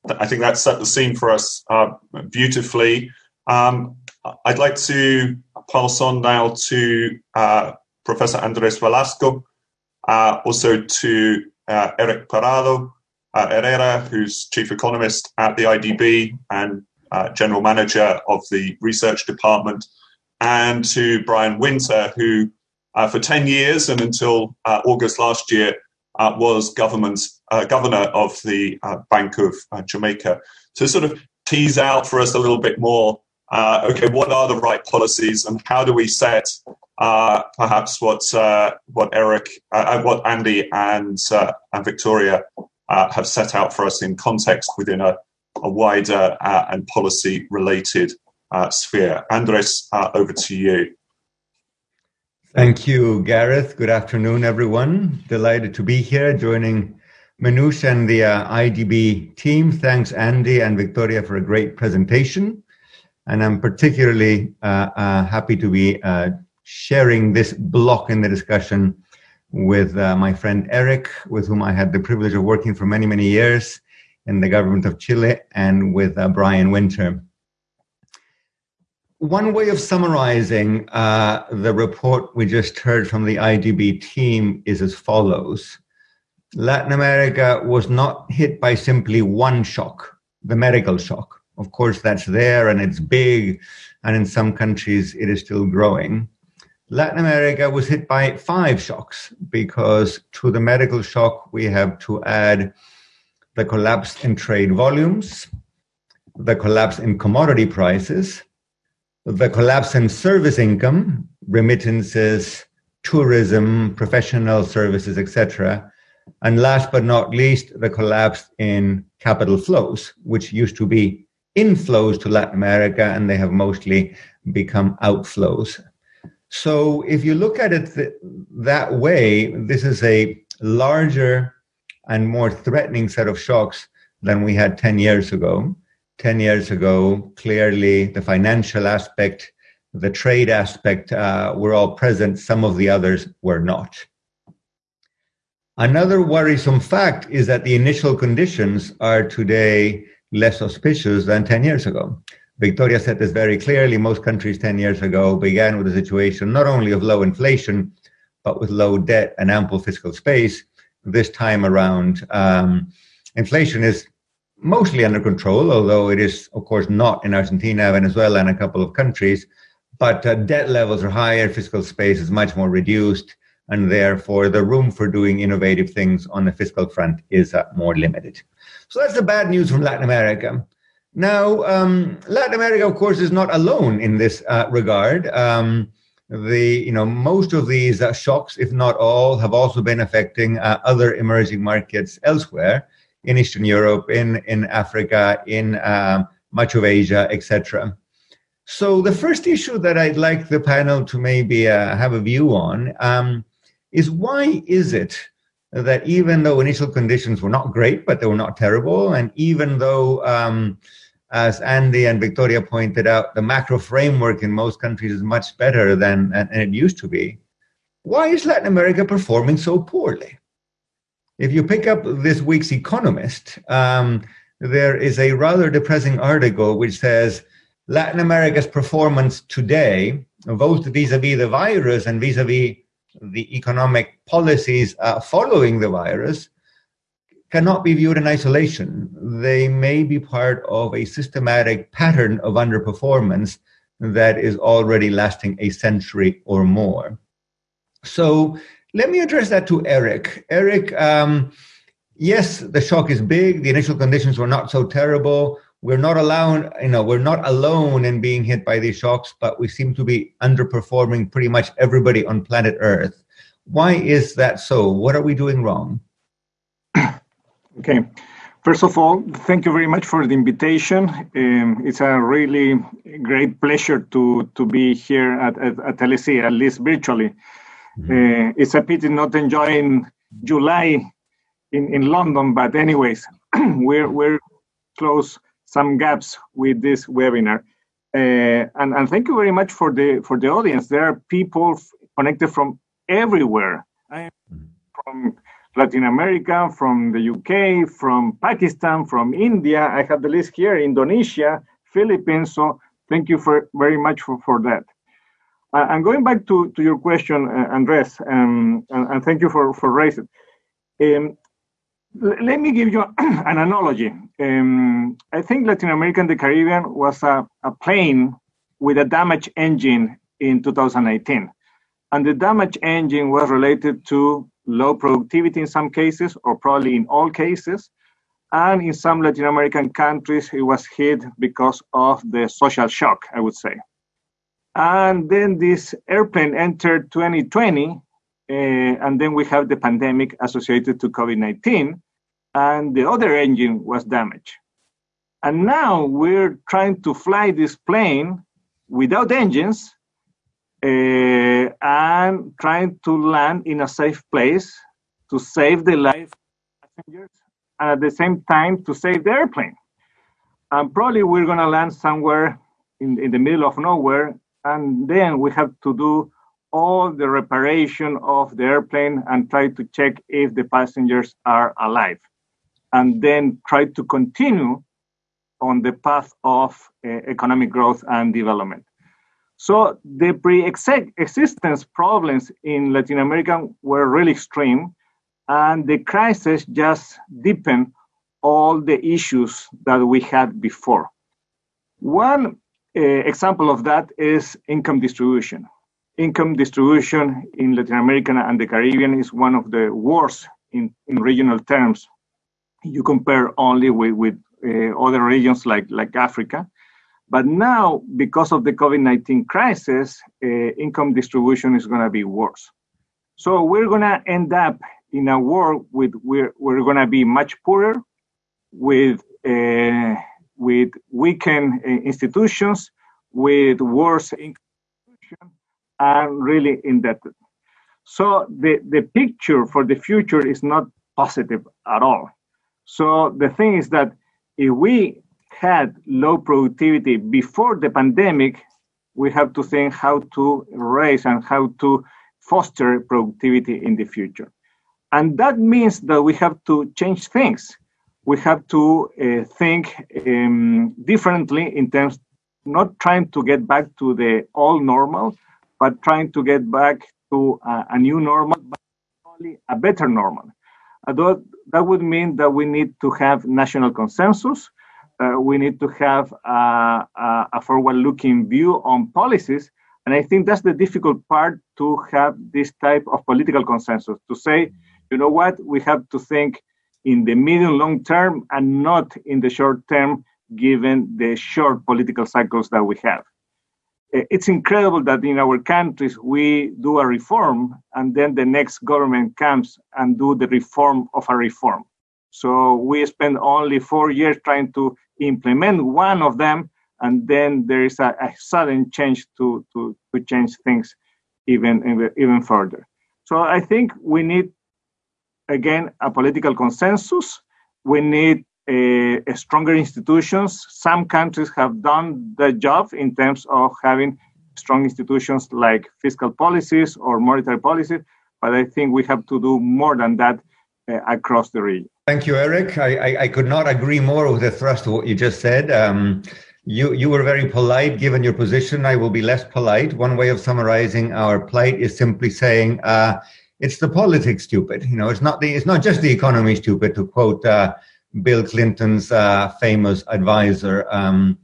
I think that set the scene for us uh, beautifully. Um, I'd like to pass on now to uh, Professor Andres Velasco, uh, also to uh, Eric Parrado, uh, Herrera, who's chief economist at the IDB and general manager of the research department, and to Brian Wynter, who uh, for 10 years and until uh, August last year uh, was uh, governor of the Bank of Jamaica, to sort of tease out for us a little bit more. okay, what are the right policies, and how do we set perhaps what what Eric, what Andy and and Victoria uh, have set out for us in context within a, a wider uh, and policy related uh, sphere. Andres, uh, over to you.
Thank you, Gareth. Good afternoon, everyone. Delighted to be here joining Minouche and the uh, IDB team. Thanks, Andy and Victoria, for a great presentation. And I'm particularly uh, uh, happy to be uh, sharing this block in the discussion with uh, my friend Eric, with whom I had the privilege of working for many, many years in the government of Chile, and with uh, Brian Wynter. One way of summarizing uh, the report we just heard from the IDB team is as follows. Latin America was not hit by simply one shock, the medical shock. Of course, that's there and it's big, and in some countries it is still growing. Latin America was hit by five shocks because to the medical shock, we have to add the collapse in trade volumes, the collapse in commodity prices, the collapse in service income, remittances, tourism, professional services, etc. And last but not least, the collapse in capital flows, which used to be inflows to Latin America, and they have mostly become outflows. So if you look at it th- that way, this is a larger and more threatening set of shocks than we had 10 years ago. 10 years ago, clearly the financial aspect, the trade aspect uh, were all present, some of the others were not. Another worrisome fact is that the initial conditions are today less auspicious than 10 years ago. Victoria said this very clearly. Most countries 10 years ago began with a situation not only of low inflation, but with low debt and ample fiscal space. This time around, um, inflation is mostly under control, although it is, of course, not in Argentina, Venezuela, and a couple of countries. But uh, debt levels are higher, fiscal space is much more reduced, and therefore the room for doing innovative things on the fiscal front is uh, more limited. So that's the bad news from Latin America. Now, um, Latin America, of course, is not alone in this uh, regard. Um, the you know most of these uh, shocks, if not all, have also been affecting uh, other emerging markets elsewhere in Eastern Europe, in in Africa, in um, much of Asia, etc. So the first issue that I'd like the panel to maybe uh, have a view on um, is why is it that even though initial conditions were not great, but they were not terrible, and even though um, as Andy and Victoria pointed out, the macro framework in most countries is much better than, than it used to be. Why is Latin America performing so poorly? If you pick up this week's Economist, um, there is a rather depressing article which says Latin America's performance today, both vis a vis the virus and vis a vis the economic policies uh, following the virus, cannot be viewed in isolation. They may be part of a systematic pattern of underperformance that is already lasting a century or more. So let me address that to Eric. Eric, um, yes, the shock is big. The initial conditions were not so terrible. We're not alone, you know, we're not alone in being hit by these shocks, but we seem to be underperforming pretty much everybody on planet Earth. Why is that so? What are we doing wrong?
Okay. First of all, thank you very much for the invitation. Um, it's a really great pleasure to, to be here at, at, at LSE, at least virtually. Mm-hmm. Uh, it's a pity not enjoying July in, in London, but anyways, we're, we're close some gaps with this webinar. Uh, and, and thank you very much for the for the audience. There are people connected from everywhere. I am From Latin America, from the UK, from Pakistan, from India. I have the list here, Indonesia, Philippines. So thank you for very much for, for that. Uh, I'm going back to, to your question, uh, Andres, um, and, and, thank you for, for raising um, let me give you an analogy. Um, I think Latin America and the Caribbean was a, a plane with a damaged engine in 2018. And the damaged engine was related to low productivity in some cases, or probably in all cases. And in some Latin American countries, it was hit because of the social shock, I would say. And then this airplane entered 2020, uh, and then we have the pandemic associated to COVID-19, and the other engine was damaged. And now we're trying to fly this plane without engines uh, and trying to land in a safe place to save the life passengers and at the same time to save the airplane. And probably we're going to land somewhere in, in the middle of nowhere, and then we have to do all the reparation of the airplane and try to check if the passengers are alive, and then try to continue on the path of uh, economic growth and development. So the pre-existence problems in Latin America were really extreme, and the crisis just deepened all the issues that we had before. One example of that is income distribution. Income distribution in Latin America and the Caribbean is one of the worst in, in regional terms. You compare only with, with uh, other regions like, like Africa. But now, because of the COVID 19 crisis, uh, income distribution is going to be worse. So we're going to end up in a world with we're, we're going to be much poorer, with uh, with weakened uh, institutions, with worse income, and really indebted. So the, the picture for the future is not positive at all. So the thing is that if we had low productivity before the pandemic, we have to think how to raise and how to foster productivity in the future. And that means that we have to change things. We have to uh, think um, differently in terms, not trying to get back to the old normal, but trying to get back to a, a new normal, but only a better normal. Although that would mean that we need to have national consensus uh, we need to have a, a, a forward-looking view on policies. And I think that's the difficult part to have this type of political consensus to say, you know what, we have to think in the medium long term and not in the short term, given the short political cycles that we have. Eh, it's incredible that in our countries we do a reform and then the next government comes and do the reform of a reform. So we spend only four years trying to implement one of them, and then there is a, a sudden change to, to, to change things even, even further. So I think we need, again, a political consensus. We need a stronger institutions. Some countries have done the job in terms of having strong institutions like fiscal policies or monetary policies, but I think we have to do more than that uh, across the region.
Thank you, Eric. I, I, I, could not agree more with the thrust of what you just said. Um, you, you were very polite given your position. I will be less polite. One way of summarizing our plight is simply saying uh, it's the politics stupid. You know, it's not the it's not just the economy stupid. To quote uh, Bill Clinton's uh, famous advisor, um,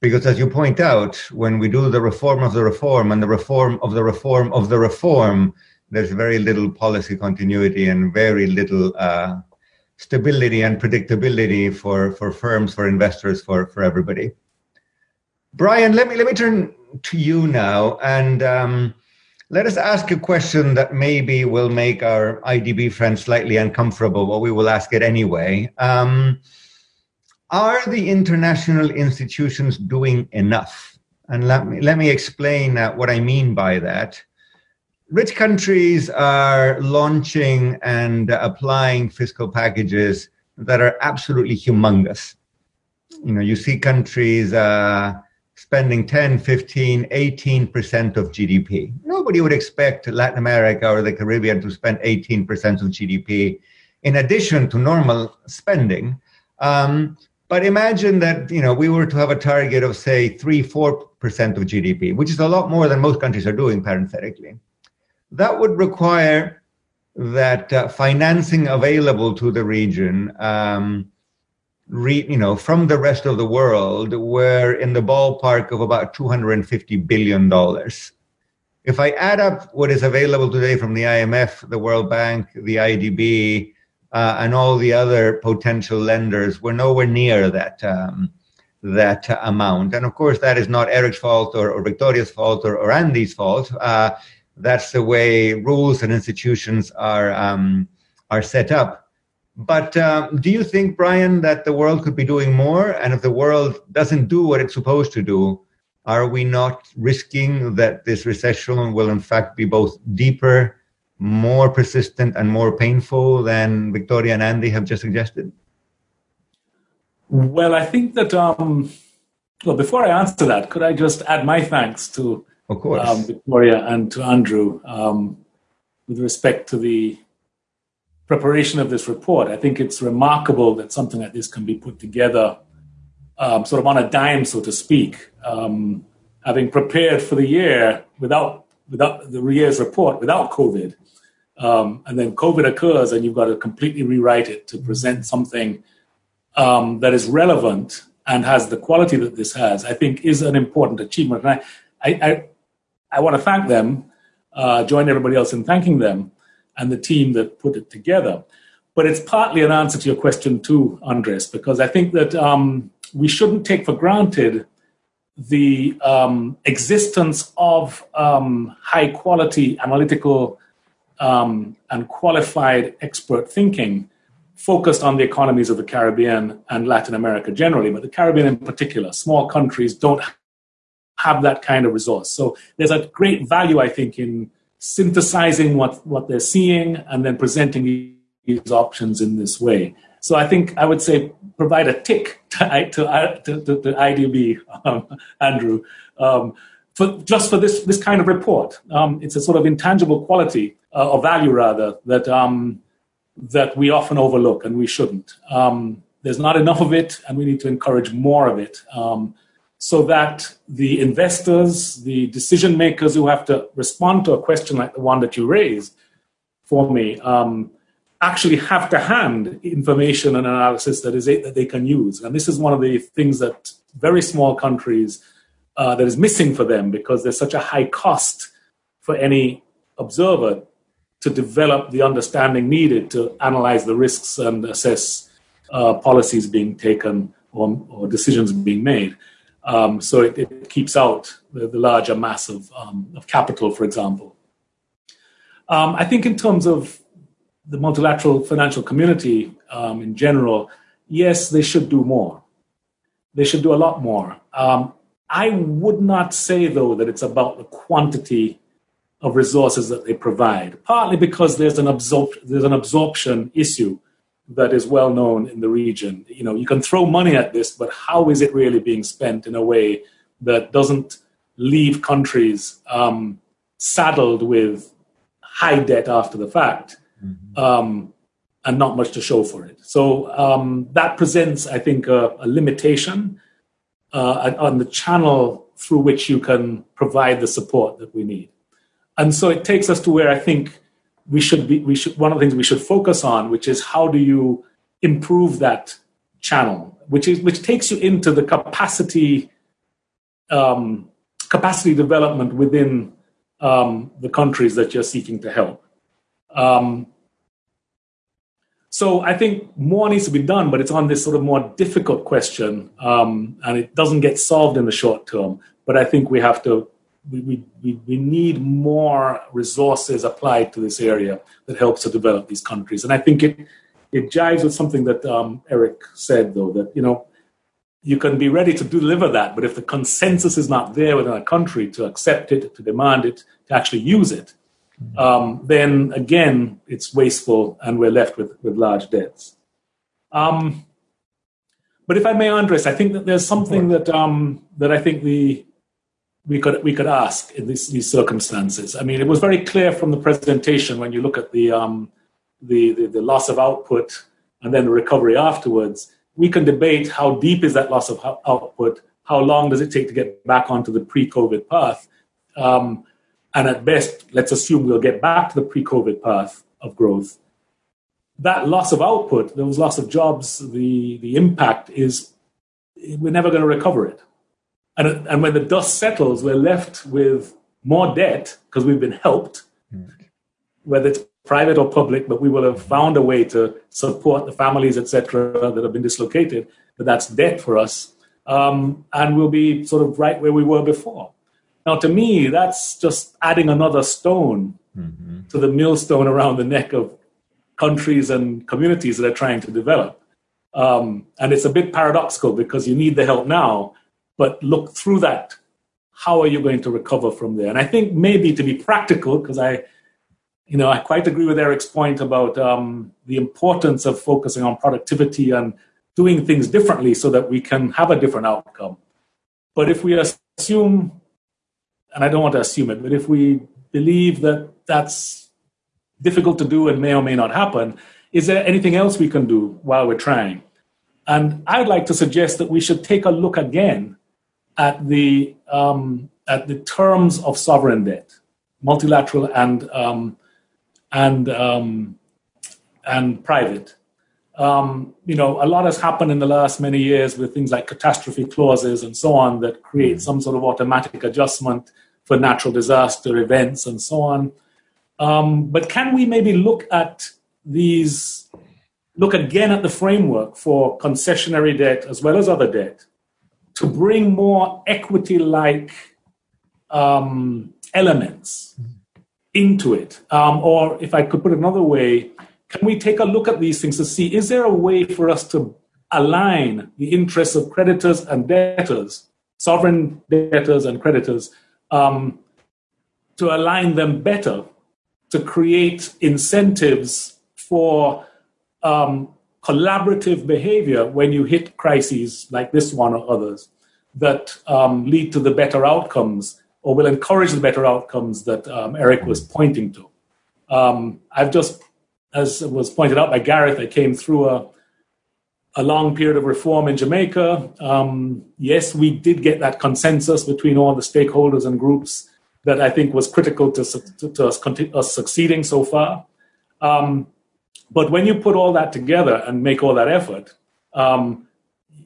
because as you point out, when we do the reform of the reform and the reform of the reform of the reform, there's very little policy continuity and very little uh, stability and predictability for, for firms, for investors, for, for everybody. Brian, let me let me turn to you now and um, let us ask a question that maybe will make our IDB friends slightly uncomfortable, but we will ask it anyway. Um, are the international institutions doing enough? And let me let me explain uh, what I mean by that rich countries are launching and applying fiscal packages that are absolutely humongous. You know, you see countries uh, spending 10, 15, 18% of GDP. Nobody would expect Latin America or the Caribbean to spend 18% of GDP in addition to normal spending. Um, but imagine that you know we were to have a target of say three, four percent of GDP, which is a lot more than most countries are doing, parenthetically that would require that uh, financing available to the region, um, re, you know, from the rest of the world, were in the ballpark of about 250 billion dollars. If I add up what is available today from the IMF, the World Bank, the IDB, uh, and all the other potential lenders, we're nowhere near that. Um, that amount. And of course, that is not Eric's fault or, or Victoria's fault or, or Andy's fault. Uh, that's the way rules and institutions are um, are set up. But um, do you think, Brian, that the world could be doing more? And if the world doesn't do what it's supposed to do, are we not risking that this recession will, in fact, be both deeper more persistent and more painful than Victoria and Andy have just suggested?
Well, I think that, um, well, before I answer that, could I just add my thanks to
of course.
Um, Victoria and to Andrew um, with respect to the preparation of this report. I think it's remarkable that something like this can be put together um, sort of on a dime, so to speak. Um, having prepared for the year without without the year's report without COVID, um, and then COVID occurs, and you've got to completely rewrite it to present something um, that is relevant and has the quality that this has. I think is an important achievement, and I I, I, I want to thank them, uh, join everybody else in thanking them and the team that put it together. But it's partly an answer to your question too, Andres, because I think that um, we shouldn't take for granted the um, existence of um, high quality analytical um, and qualified expert thinking focused on the economies of the Caribbean and Latin America generally, but the Caribbean in particular. Small countries don't have that kind of resource. So there's a great value, I think, in synthesizing what, what they're seeing and then presenting these options in this way. So I think I would say provide a tick to, to, to, to IDB, um, Andrew, um, for, just for this, this kind of report. Um, it's a sort of intangible quality, uh, or value rather, that, um, that we often overlook and we shouldn't. Um, there's not enough of it, and we need to encourage more of it. Um, so that the investors, the decision makers who have to respond to a question like the one that you raised for me, um, actually have to hand information and analysis that is that they can use. And this is one of the things that very small countries uh, that is missing for them because there's such a high cost for any observer to develop the understanding needed to analyze the risks and assess uh, policies being taken or, or decisions being made. Um, so it, it, keeps out the, the larger mass of, um, of capital, for example. Um, I think in terms of the multilateral financial community um, in general, yes, they should do more. They should do a lot more. Um, I would not say, though, that it's about the quantity of resources that they provide, partly because there's an, absor- there's an absorption issue that is well known in the region. You know, you can throw money at this, but how is it really being spent in a way that doesn't leave countries um, saddled with high debt after the fact mm-hmm. um, and not much to show for it? So um, that presents, I think, a, a limitation uh, on the channel through which you can provide the support that we need. And so it takes us to where I think we should be we should one of the things we should focus on which is how do you improve that channel which is which takes you into the capacity um, capacity development within um, the countries that you're seeking to help um, so I think more needs to be done, but it's on this sort of more difficult question, um, and it doesn't get solved in the short term. But I think we have to we, we, we need more resources applied to this area that helps to develop these countries. And I think it, it jives with something that um, Eric said, though, that, you know, you can be ready to deliver that, but if the consensus is not there within a country to accept it, to demand it, to actually use it, um, then again, it's wasteful and we're left with, with large debts. Um, but if I may, Andres, I think that there's something that, um, that I think the, we could we could ask in this, these circumstances. I mean, it was very clear from the presentation when you look at the, um, the, the the loss of output and then the recovery afterwards. We can debate how deep is that loss of output, how long does it take to get back onto the pre-COVID path, um, and at best, let's assume we'll get back to the pre-COVID path of growth. That loss of output, those loss of jobs, the the impact is we're never going to recover it. And, and when the dust settles, we're left with more debt because we've been helped, mm. whether it's private or public, but we will have found a way to support the families, etc., that have been dislocated. But that's debt for us. Um, and we'll be sort of right where we were before. Now, to me, that's just adding another stone mm-hmm. to the millstone around the neck of countries and communities that are trying to develop. Um, and it's a bit paradoxical because you need the help now, but look through that. How are you going to recover from there? And I think maybe to be practical, because I, you know, I quite agree with Eric's point about um, the importance of focusing on productivity and doing things differently so that we can have a different outcome. But if we assume, and I don't want to assume it, but if we believe that that's difficult to do and may or may not happen, is there anything else we can do while we're trying? And I'd like to suggest that we should take a look again at the um, at the terms of sovereign debt, multilateral and um, and um, and private. Um, you know, a lot has happened in the last many years with things like catastrophe clauses and so on that create mm-hmm. some sort of automatic adjustment for natural disaster events and so on. Um, but can we maybe look at these, look again at the framework for concessionary debt as well as other debt to bring more equity like um, elements into it? Um, or if I could put it another way, can we take a look at these things to see is there a way for us to align the interests of creditors and debtors, sovereign debtors and creditors, um, to align them better to create incentives for um, collaborative behavior when you hit crises like this one or others that um, lead to the better outcomes or will encourage the better outcomes that um, Eric was pointing to. Um, I've just, as was pointed out by Gareth, I came through a, a long period of reform in Jamaica. Um, yes, we did get that consensus between all the stakeholders and groups that I think was critical to, to, to us, us, succeeding so far. But when you put all that together and make all that effort, um,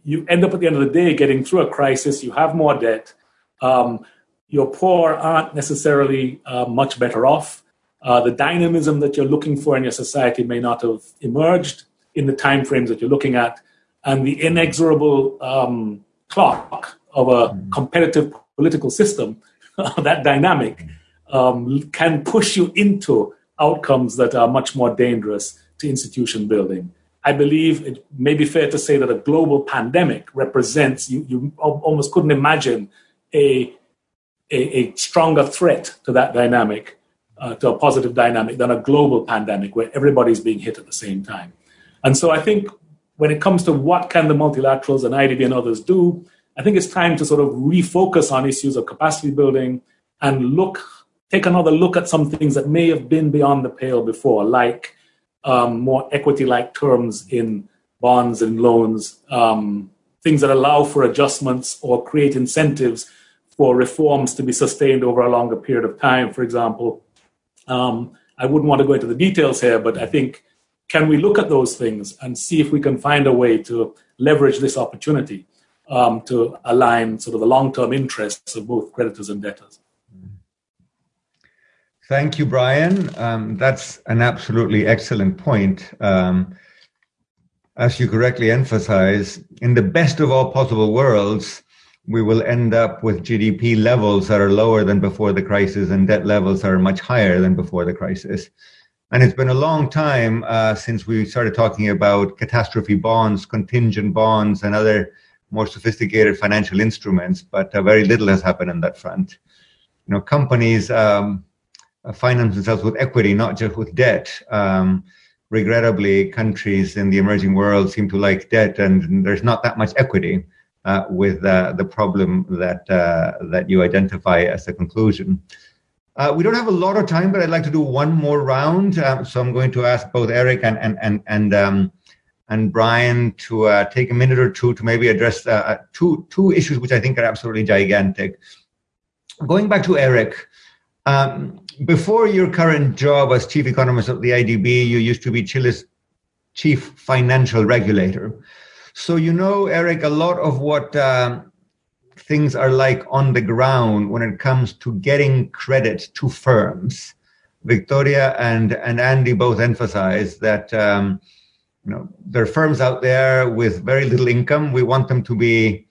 you end up at the end of the day getting through a crisis. You have more debt. Um, your poor aren't necessarily uh, much better off. Uh, the dynamism that you're looking for in your society may not have emerged in the time frames that you're looking at, and the inexorable um, clock of a competitive political system, that dynamic, um, can push you into outcomes that are much more dangerous to institution building. I believe it may be fair to say that a global pandemic represents, you, you almost couldn't imagine a, a, a stronger threat to that dynamic, uh, to a positive dynamic, than a global pandemic where everybody's being hit at the same time. And so I think when it comes to what can the multilaterals and IDB and others do, I think it's time to sort of refocus on issues of capacity building and look, take another look at some things that may have been beyond the pale before, like um, more equity-like terms in bonds and loans, um, things that allow for adjustments or create incentives for reforms to be sustained over a longer period of time. For example, um, I wouldn't want to go into the details here, but I think can we look at those things and see if we can find a way to leverage this opportunity um, to align sort of the long-term interests of both creditors and debtors?
Thank you, Brian. Um, that's an absolutely excellent point. Um, as you correctly emphasize, in the best of all possible worlds, we will end up with GDP levels that are lower than before the crisis and debt levels that are much higher than before the crisis. And it's been a long time uh, since we started talking about catastrophe bonds, contingent bonds, and other more sophisticated financial instruments, but uh, very little has happened on that front. You know, companies um, finance themselves with equity, not just with debt. Um, regrettably, countries in the emerging world seem to like debt, and there's not that much equity uh, with uh, the problem that uh, that you identify as a conclusion. Uh, we don't have a lot of time, but I'd like to do one more round. Um, so I'm going to ask both Eric and and and and um, and Brian to uh, take a minute or two to maybe address uh, uh, two two issues which I think are absolutely gigantic. Going back to Eric, um, before your current job as chief economist of the IDB, you used to be Chile's chief financial regulator. So you know, Eric, a lot of what um, things are like on the ground when it comes to getting credit to firms. Victoria and, and Andy both emphasize that um, you know there are firms out there with very little income. We want them to be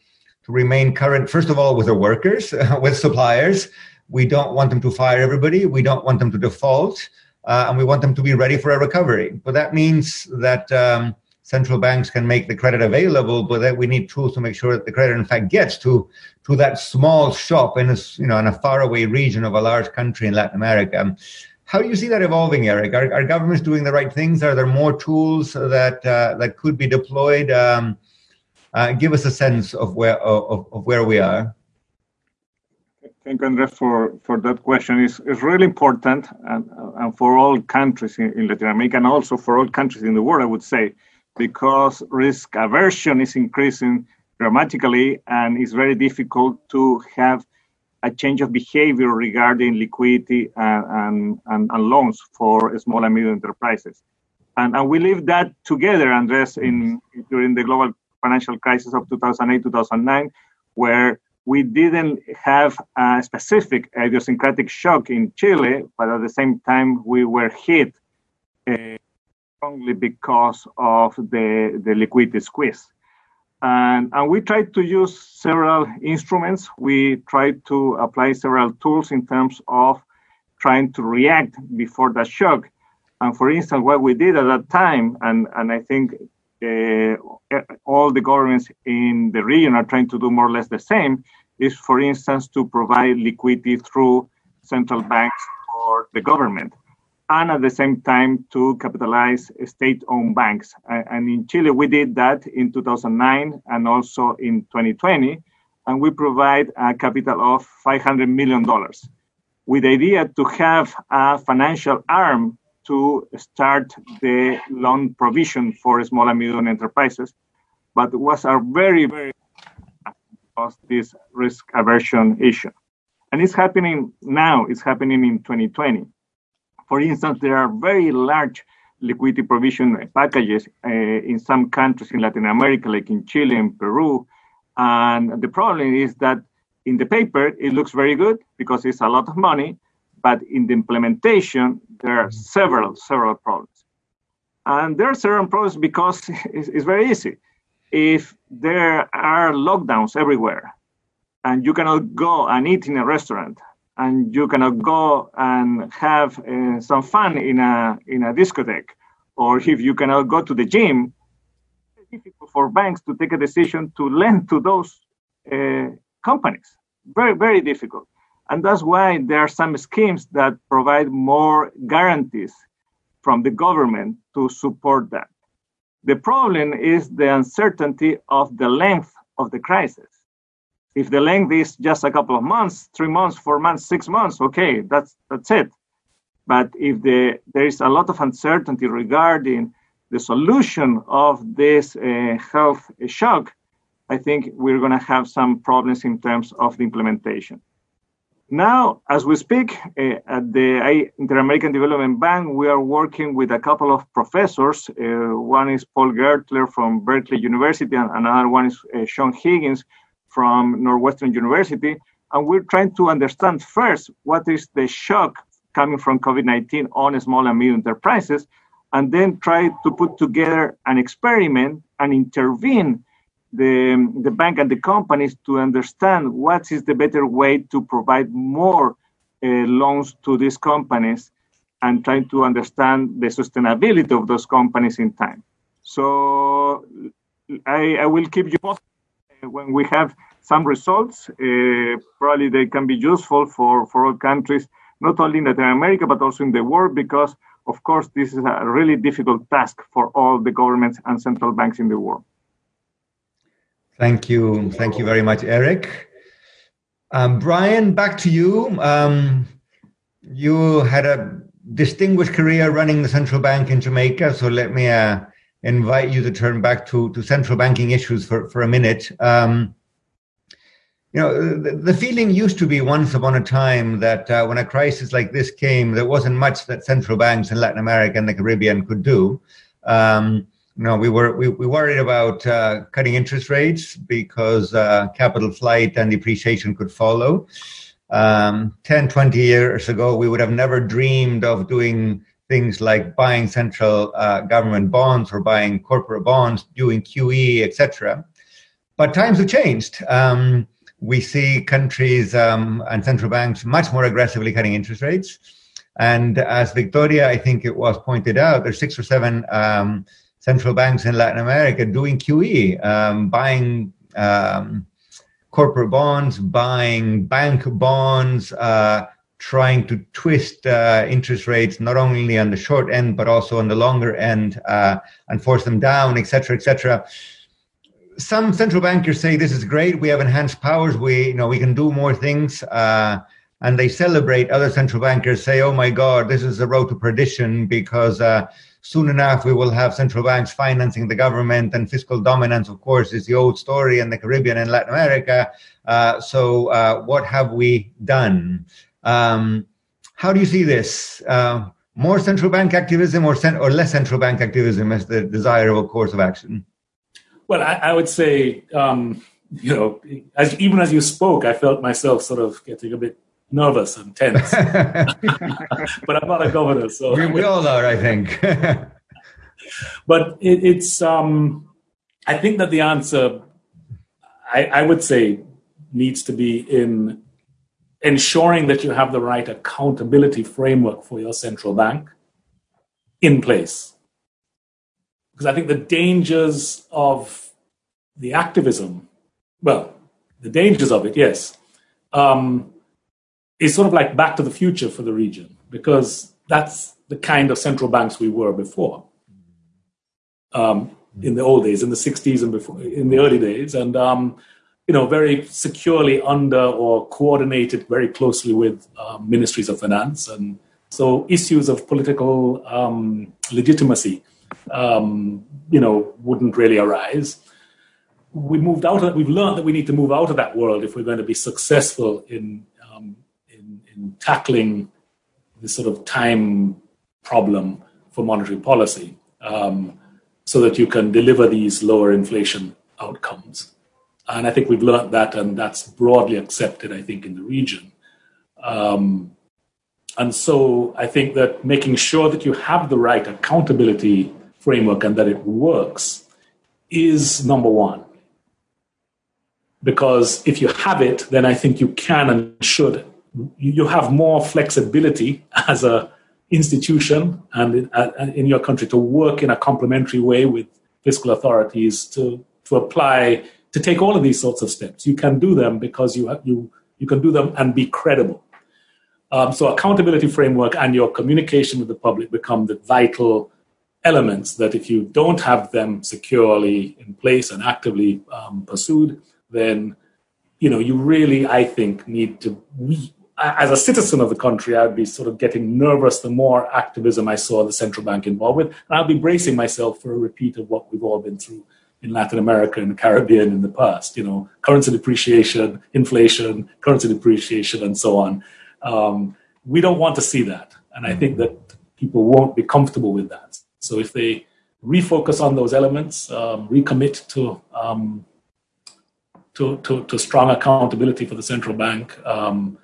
to remain current, first of all, with their workers, with suppliers. We don't want them to fire everybody. We don't want them to default, uh, and we want them to be ready for a recovery. But that means that um, central banks can make the credit available, but that we need tools to make sure that the credit in fact gets to to that small shop in a you know in a faraway region of a large country in Latin America. how do you see that evolving, Eric? Are, are governments doing the right things? Are there more tools that uh, that could be deployed? Um, uh, give us a sense of where of, of where we are.
Thank you, Andres, for, for that question. It's, it's really important and, and for all countries in, in Latin America and also for all countries in the world, I would say, because risk aversion is increasing dramatically and it's very difficult to have a change of behavior regarding liquidity and, and, and, loans for small and medium enterprises. And, and we lived that together, Andres, in during the global financial crisis of 2008, 2009, where we didn't have a specific idiosyncratic shock in Chile, but at the same time, we were hit uh, strongly because of the, the liquidity squeeze. And, and we tried to use several instruments. We tried to apply several tools in terms of trying to react before the shock. And for instance, what we did at that time, and, and I think Uh, all the governments in the region are trying to do more or less the same, is for instance to provide liquidity through central banks or the government and at the same time to capitalize state-owned banks. And in Chile, we did that in 2009 and also in 2020, and we provide a capital of $500 million with the idea to have a financial arm to start the loan provision for small and medium enterprises, but was a very, very this risk aversion issue. And it's happening now, it's happening in 2020. For instance, there are very large liquidity provision packages uh, in some countries in Latin America, like in Chile and Peru. And the problem is that in the paper, it looks very good because it's a lot of money, but in the implementation, there are several, several problems. And there are several problems because it's, it's very easy. If there are lockdowns everywhere and you cannot go and eat in a restaurant and you cannot go and have uh, some fun in a in a discotheque, or if you cannot go to the gym, it's difficult for banks to take a decision to lend to those uh, companies. Very very difficult, and that's why there are some schemes that provide more guarantees from the government to support that. The problem is the uncertainty of the length of the crisis if the length is just a couple of months, three months, four months, six months, okay, that's that's it. But if the, there is a lot of uncertainty regarding the solution of this uh, health shock, I think we're going to have some problems in terms of the implementation. Now, as we speak, uh, at the Inter-American Development Bank, we are working with a couple of professors. Uh, one is Paul Gertler from Berkeley University, and another one is uh, Sean Higgins from Northwestern University, and we're trying to understand first what is the shock coming from COVID-19 on small and medium enterprises, and then try to put together an experiment and intervene the, the bank and the companies to understand what is the better way to provide more uh, loans to these companies and trying to understand the sustainability of those companies in time. So I, I will keep you posted when we have some results, uh, probably they can be useful for, for all countries, not only in Latin America, but also in the world, because of course, this is a really difficult task for all the governments and central banks in the world.
Thank you. Thank you very much, Eric. Um, Brian, back to you. Um, you had a distinguished career running the central bank in Jamaica, so let me uh, invite you to turn back to, to central banking issues for, for a minute. Um, you know, the, the, feeling used to be once upon a time that uh, when a crisis like this came, there wasn't much that central banks in Latin America and the Caribbean could do. Um, know, we were we, we worried about uh, cutting interest rates because uh, capital flight and depreciation could follow. Um, 10, 20 years ago, we would have never dreamed of doing things like buying central uh, government bonds or buying corporate bonds, doing QE, etc. But times have changed. Um, we see countries um, and central banks much more aggressively cutting interest rates. And as Victoria, I think it was pointed out, there's six or seven um, central banks in Latin America doing QE, um, buying um, corporate bonds, buying bank bonds, uh, trying to twist uh, interest rates not only on the short end but also on the longer end uh, and force them down, etc., etc. Some central bankers say this is great. We have enhanced powers. We, you know, we can do more things, uh, and they celebrate. Other central bankers say, "Oh my God, this is a road to perdition," because uh, soon enough we will have central banks financing the government, and fiscal dominance, of course, is the old story in the Caribbean and Latin America. Uh, so, uh, what have we done? Um, how do you see this? Uh, more central bank activism or, cent- or less central bank activism as the desirable course of action?
Well, I, I would say, um, you know, as, even as you spoke, I felt myself sort of getting a bit nervous and tense. but I'm not a governor, so
we, we all are, I think.
but it, it's, um, I think that the answer, I, I would say, needs to be in ensuring that you have the right accountability framework for your central bank in place. Because I think the dangers of the activism, well, the dangers of it, yes, um, is sort of like back to the future for the region, because that's the kind of central banks we were before. Um, in the old days, in the 60s and before, in the early days. And um, you know, very securely under or coordinated very closely with um, ministries of finance. And so issues of political um, legitimacy, um, you know, wouldn't really arise. We moved out of, that. we've learned that we need to move out of that world if we're going to be successful in, in, in tackling this sort of time problem for monetary policy um, so that you can deliver these lower inflation outcomes. And I think we've learned that, and that's broadly accepted, I think, in the region. Um, and so I think that making sure that you have the right accountability framework and that it works is number one. Because if you have it, then I think you can and should. You have more flexibility as a institution and in, uh, in your country to work in a complementary way with fiscal authorities to, to apply to take all of these sorts of steps. You can do them because you have, you you can do them and be credible. Um, so accountability framework and your communication with the public become the vital elements that if you don't have them securely in place and actively um, pursued, then you know you really I think need to. As a citizen of the country, I'd be sort of getting nervous the more activism I saw the central bank involved with, and I'll be bracing myself for a repeat of what we've all been through in Latin America and the Caribbean in the past. You know, currency depreciation, inflation, currency depreciation, and so on. Um, we don't want to see that, and I think that people won't be comfortable with that. So if they refocus on those elements, um, recommit to, um, to, to, to strong accountability for the central bank, um,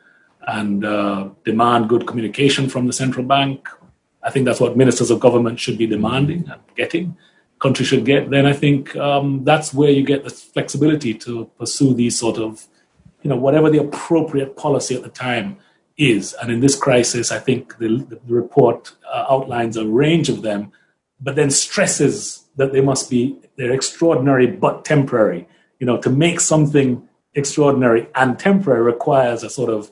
and uh, demand good communication from the central bank. I think that's what ministers of government should be demanding and getting country should get, then I think um, that's where you get the flexibility to pursue these sort of, you know, whatever the appropriate policy at the time is. And in this crisis, I think the, the report uh, outlines a range of them, but then stresses that they must be they're extraordinary but temporary. You know, to make something extraordinary and temporary requires a sort of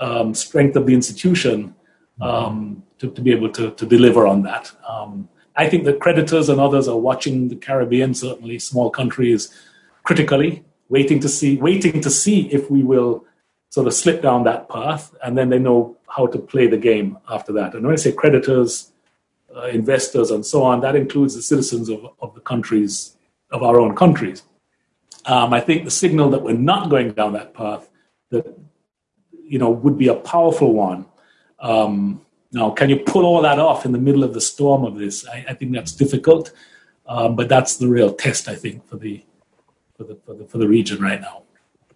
um, strength of the institution um, to, to, be able to, to deliver on that. Um, I think that creditors and others are watching the Caribbean, certainly small countries, critically, waiting to see, waiting to see if we will sort of slip down that path, and then they know how to play the game after that. And when I say creditors, uh, investors, and so on, that includes the citizens of, of the countries of our own countries. Um, I think the signal that we're not going down that path that you know would be a powerful one. Um, now, can you pull all that off in the middle of the storm of this? I, I think that's difficult, um, but that's the real test, I think, for the for the for the, for the region right now.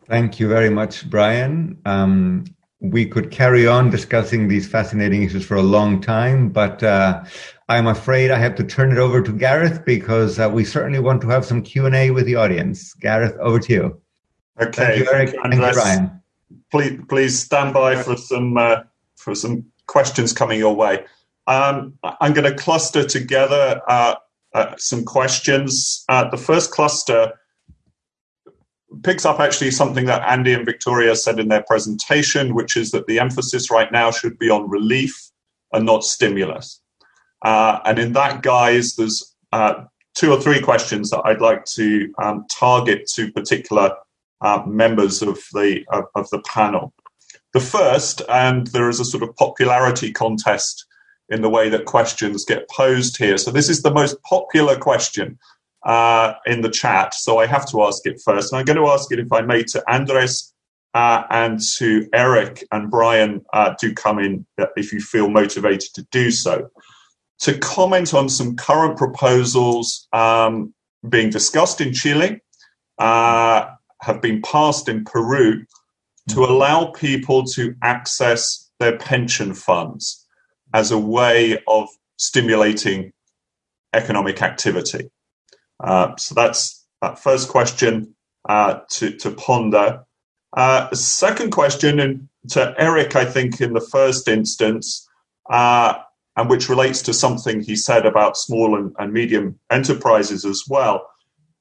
Thank you very much, Brian. Um, we could carry on discussing these fascinating issues for a long time, but uh, I'm afraid I have to turn it over to Gareth because uh, we certainly want to have some Q and A with the audience. Gareth, over to you.
Okay, thank you, Eric. Thank you, Brian. Please, please stand by for some uh, for some questions coming your way. Um, I'm going to cluster together uh, uh, some questions. Uh, the first cluster picks up actually something that Andy and Victoria said in their presentation, which is that the emphasis right now should be on relief and not stimulus. Uh, and in that guise, there's uh, two or three questions that I'd like to um, target to particular uh, members of the of, of the panel. The first, and there is a sort of popularity contest in the way that questions get posed here. So this is the most popular question uh, in the chat, so I have to ask it first. And I'm going to ask it, if I may, to Andres uh, and to Eric and Brian. Uh, do come in if you feel motivated to do so. To comment on some current proposals um, being discussed in Chile, uh, have been passed in Peru to allow people to access their pension funds as a way of stimulating economic activity. Uh, so that's that first question uh, to, to ponder. Uh, second question, and to Eric, I think, in the first instance, uh, and which relates to something he said about small and, and medium enterprises as well.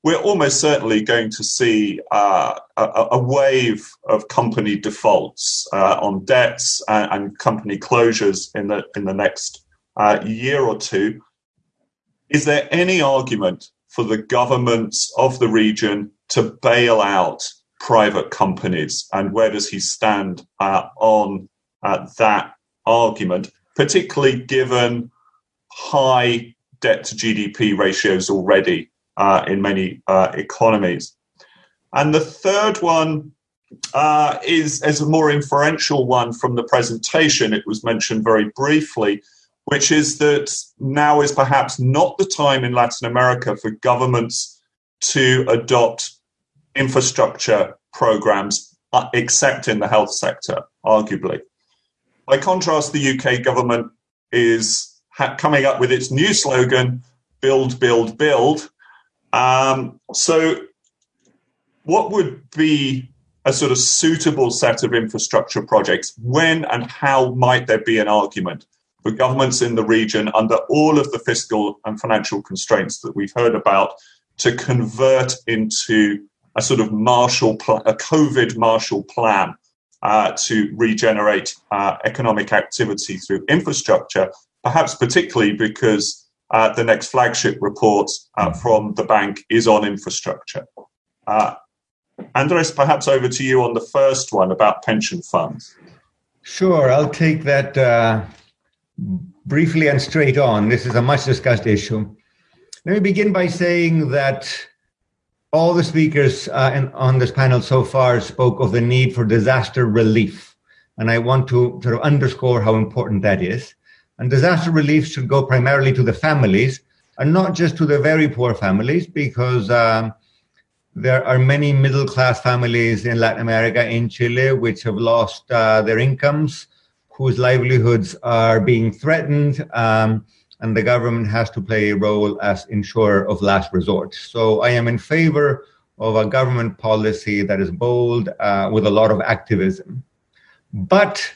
We're almost certainly going to see uh, a, a, wave of company defaults uh, on debts and, and, company closures in the in the next year or two. Is there any argument for the governments of the region to bail out private companies? And where does he stand uh, on uh, that argument, particularly given high debt to GDP ratios already uh, in many uh, economies? And the third one uh, is, as a more inferential one from the presentation. It was mentioned very briefly, which is that now is perhaps not the time in Latin America for governments to adopt infrastructure programs, uh, except in the health sector, arguably. By contrast, the UK government is ha- coming up with its new slogan build, build, build. Um, so, what would be a sort of suitable set of infrastructure projects? When and how might there be an argument? for governments in the region under all of the fiscal and financial constraints that we've heard about to convert into a sort of Marshall, pl- a COVID Marshall plan uh, to regenerate uh, economic activity through infrastructure, perhaps particularly because uh, the next flagship report uh, from the bank is on infrastructure. Uh, Andres, perhaps over to you on the first one about pension funds.
Sure, I'll take that uh, briefly and straight on, this is a much discussed issue. Let me begin by saying that all the speakers uh, on this panel so far spoke of the need for disaster relief. And I want to sort of underscore how important that is. And disaster relief should go primarily to the families and not just to the very poor families, because um, there are many middle class families in Latin America, in Chile, which have lost uh, their incomes whose livelihoods are being threatened, um, and the government has to play a role as insurer of last resort. So I am in favor of a government policy that is bold uh, with a lot of activism. But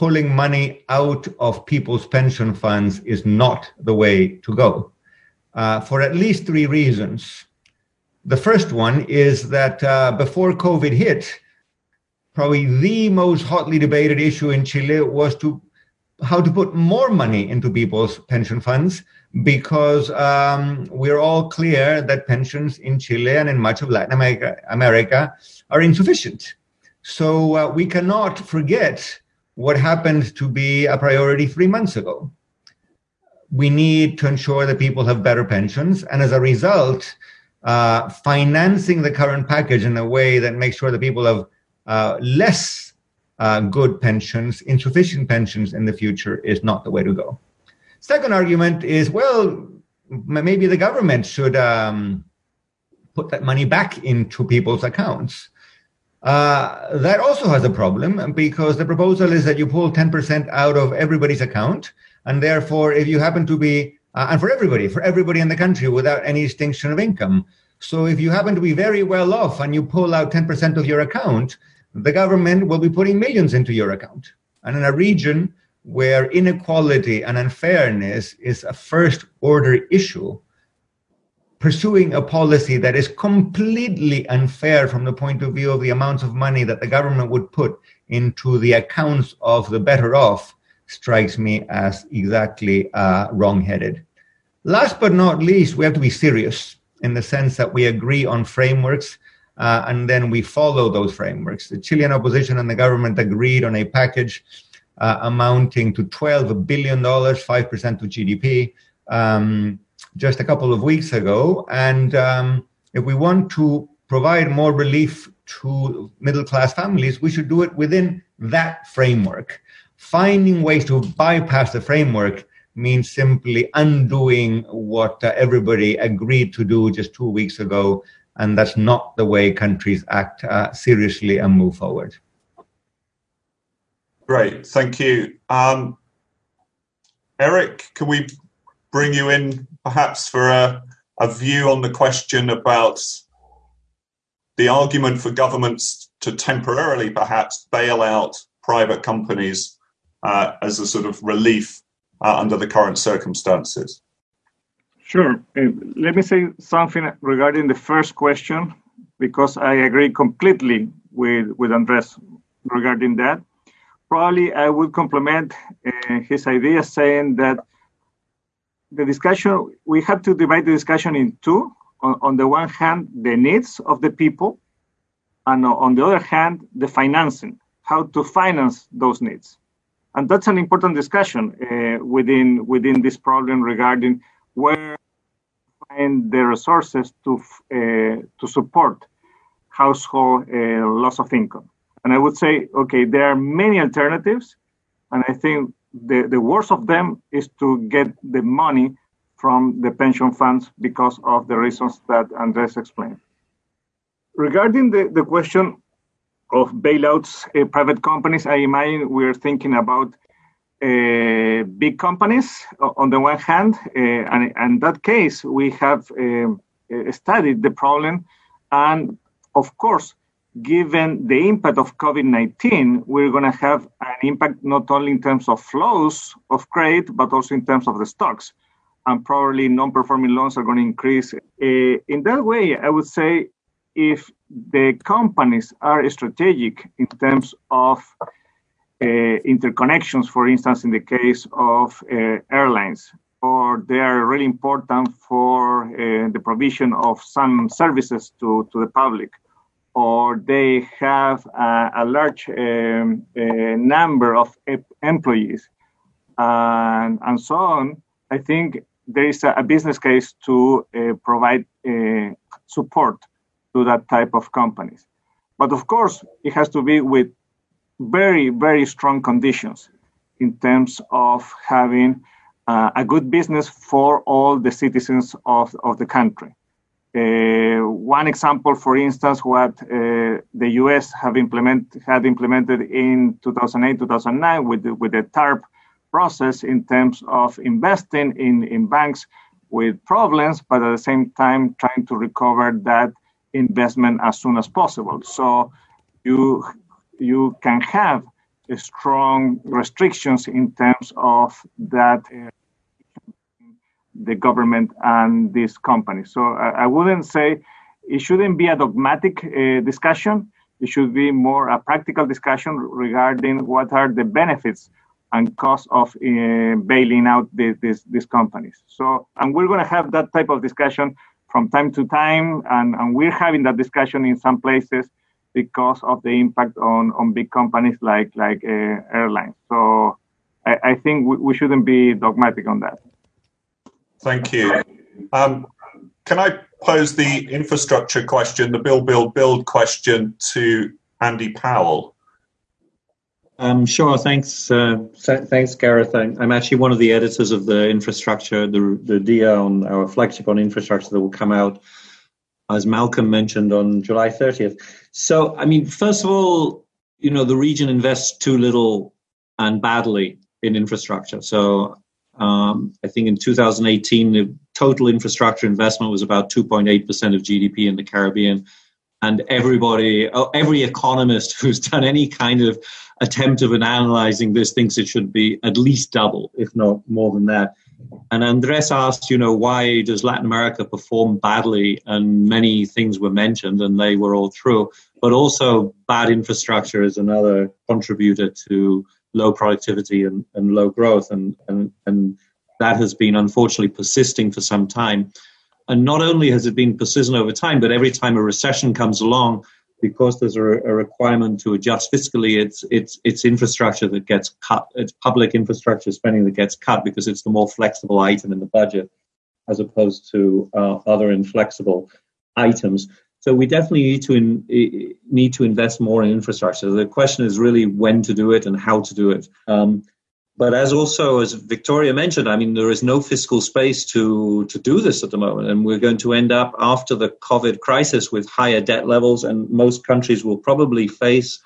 pulling money out of people's pension funds is not the way to go uh, for at least three reasons. The first one is that uh, before COVID hit, probably the most hotly debated issue in Chile was to how to put more money into people's pension funds because um, we're all clear that pensions in Chile and in much of Latin America, America are insufficient. So uh, we cannot forget what happened to be a priority three months ago. We need to ensure that people have better pensions. And as a result, uh, financing the current package in a way that makes sure that people have uh, less uh, good pensions, insufficient pensions in the future is not the way to go. Second argument is well, maybe the government should um, put that money back into people's accounts. Uh, that also has a problem because the proposal is that you pull 10% out of everybody's account. And therefore, if you happen to be, uh, and for everybody, for everybody in the country without any distinction of income. So if you happen to be very well off and you pull out 10% of your account, the government will be putting millions into your account. And in a region where inequality and unfairness is a first order issue, pursuing a policy that is completely unfair from the point of view of the amounts of money that the government would put into the accounts of the better off strikes me as exactly uh, wrong-headed. Last but not least, we have to be serious in the sense that we agree on frameworks uh, and then we follow those frameworks. The Chilean opposition and the government agreed on a package uh, amounting to $12 billion, 5% to GDP, um, just a couple of weeks ago. And um, if we want to provide more relief to middle class families, we should do it within that framework. Finding ways to bypass the framework means simply undoing what uh, everybody agreed to do just two weeks ago. And that's not the way countries act uh, seriously and move forward.
Great, thank you. Um, Eric, can we bring you in perhaps for a, a view on the question about the argument for governments to temporarily perhaps bail out private companies uh, as a sort of relief uh, under the current circumstances?
Sure. Uh, let me say something regarding the first question, because I agree completely with, with Andres regarding that probably I would complement uh, his idea saying that the discussion, we have to divide the discussion in two. On, on, the one hand, the needs of the people, and on the other hand, the financing, how to finance those needs. And that's an important discussion uh, within, within this problem regarding where find the resources to, uh, to support household uh, loss of income. And I would say, okay, there are many alternatives. And I think the, the worst of them is to get the money from the pension funds because of the reasons that Andres explained. Regarding the, the question of bailouts, uh, private companies, I imagine we're thinking about uh, big companies on the one hand. Uh, and in that case, we have uh, studied the problem. And of course, given the impact of COVID 19, we're going to have an impact not only in terms of flows of credit, but also in terms of the stocks. And probably non performing loans are going to increase. Uh, in that way, I would say if the companies are strategic in terms of uh, interconnections, for instance, in the case of uh, airlines, or they are really important for uh, the provision of some services to, to the public or they have a, a large um, number of employees and, and so on, I think there is a, a business case to uh, provide uh, support to that type of companies. But of course, it has to be with very, very strong conditions in terms of having uh, a good business for all the citizens of, of the country. Uh, one example, for instance, what uh, the U.S. have implement, had implemented in 2008, 2009 with the, with the TARP process in terms of investing in, in banks with problems, but at the same time trying to recover that investment as soon as possible. So you you can have strong restrictions in terms of that uh, the government and these companies. So I, I wouldn't say it shouldn't be a dogmatic uh, discussion. It should be more a practical discussion regarding what are the benefits and costs of uh, bailing out these, these, these, companies. So, and we're going to have that type of discussion from time to time, and, and we're having that discussion in some places because of the impact on, on big companies like like uh, airlines. So, I, I think we, we shouldn't be dogmatic on that.
Thank you. Um, can I pose the infrastructure question, the build, build, build question to Andy Powell?
Um, sure. Thanks. Uh, thanks, Gareth. I'm, actually one of the editors of the infrastructure, the, the DIA on our flagship on infrastructure that will come out, as Malcolm mentioned, on July 30th. So, I mean, first of all, you know, the region invests too little and badly in infrastructure. So um, I think in 2018, the total infrastructure investment was about 2.8% of GDP in the Caribbean. And everybody, oh, every economist who's done any kind of attempt of an analyzing this thinks it should be at least double, if not more than that. And Andres asked, you know, why does Latin America perform badly? And many things were mentioned, and they were all true. But also, bad infrastructure is another contributor to low productivity and, and low growth. And, and, and that has been unfortunately persisting for some time. And not only has it been persistent over time, but every time a recession comes along, because there's a, a, requirement to adjust fiscally, it's it's it's infrastructure that gets cut. It's public infrastructure spending that gets cut because it's the more flexible item in the budget, as opposed to uh, other inflexible items. So we definitely need to in, need to invest more in infrastructure. The question is really when to do it and how to do it. Um, but as also as Victoria mentioned, I mean, there is no fiscal space to to do this at the moment, and we're going to end up after the COVID crisis with higher debt levels, and most countries will probably face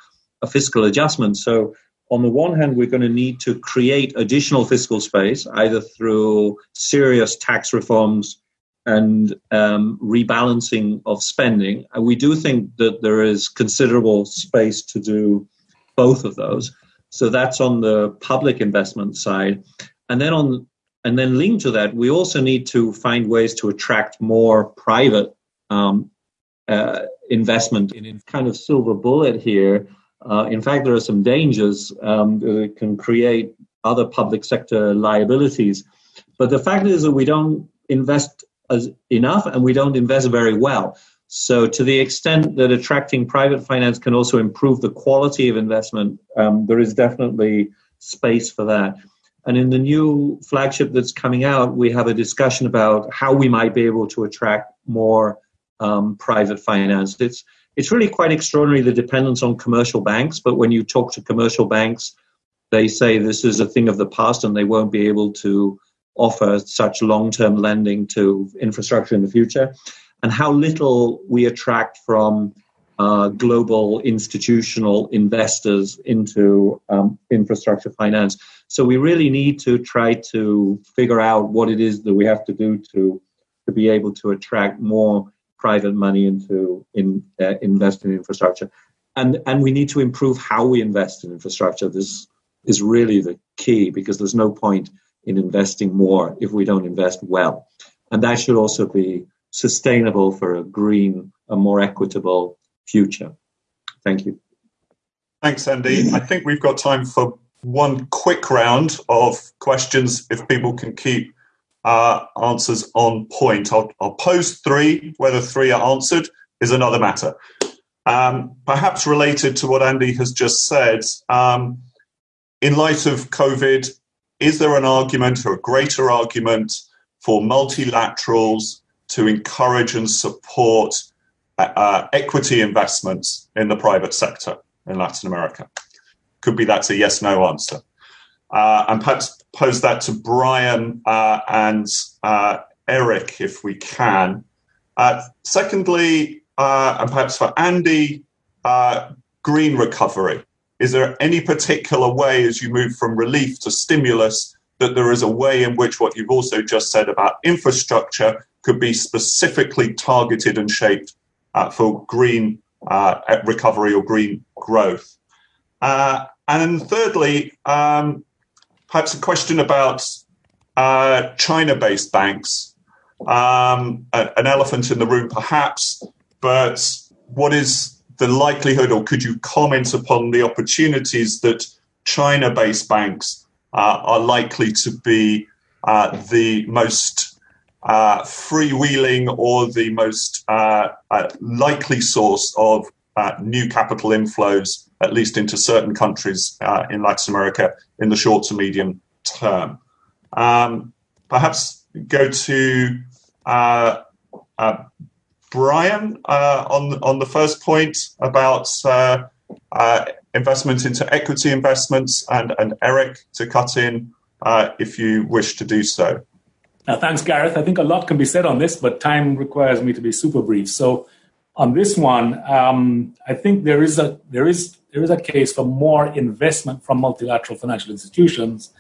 a fiscal adjustment. So, on the one hand, we're going to need to create additional fiscal space, either through serious tax reforms and um, rebalancing of spending. We do think that there is considerable space to do both of those. So that's on the public investment side. And then on and then linked to that, we also need to find ways to attract more private um, uh, investment in kind of silver bullet here. Uh, in fact, there are some dangers um, that can create other public sector liabilities. But the fact is that we don't invest as enough and we don't invest very well. So, to the extent that attracting private finance can also improve the quality of investment, um, there is definitely space for that. And in the new flagship that's coming out, we have a discussion about how we might be able to attract more um, private finance. It's it's really quite extraordinary the dependence on commercial banks. But when you talk to commercial banks, they say this is a thing of the past, and they won't be able to offer such long-term lending to infrastructure in the future and how little we attract from uh, global institutional investors into um, infrastructure finance. So we really need to try to figure out what it is that we have to do to to be able to attract more private money into in uh, invest in infrastructure, and and we need to improve how we invest in infrastructure. This is really the key because there's no point in investing more if we don't invest well, and that should also be sustainable for a green, a more equitable future. Thank you.
Thanks, Andy. I think we've got time for one quick round of questions if people can keep uh, answers on point. I'll, I'll, pose three. Whether three are answered is another matter. Um, perhaps related to what Andy has just said, um, in light of COVID, is there an argument or a greater argument for multilaterals to encourage and support uh, uh, equity investments in the private sector in Latin America? Could be that's a yes no answer. Uh, and perhaps pose that to Brian uh, and uh, Eric if we can. Uh, secondly, and perhaps for Andy, green recovery. Is there any particular way as you move from relief to stimulus that there is a way in which what you've also just said about infrastructure could be specifically targeted and shaped uh, for green uh, recovery or green growth. Uh, and thirdly, um, perhaps a question about uh, China-based banks. Um, an elephant in the room, perhaps, but what is the likelihood, or could you comment upon the opportunities that China-based banks uh, are likely to be uh, the most uh, freewheeling or the most uh, uh, likely source of uh, new capital inflows, at least into certain countries in Latin America in the short to medium term. Um, perhaps go to uh, Brian on on the first point about investment into equity investments, and and Eric to cut in if you wish to do so.
Thanks, Gareth. I think a lot can be said on this, but time requires me to be super brief. So, on this one, um, I think there is a there is there is a case for more investment from multilateral financial institutions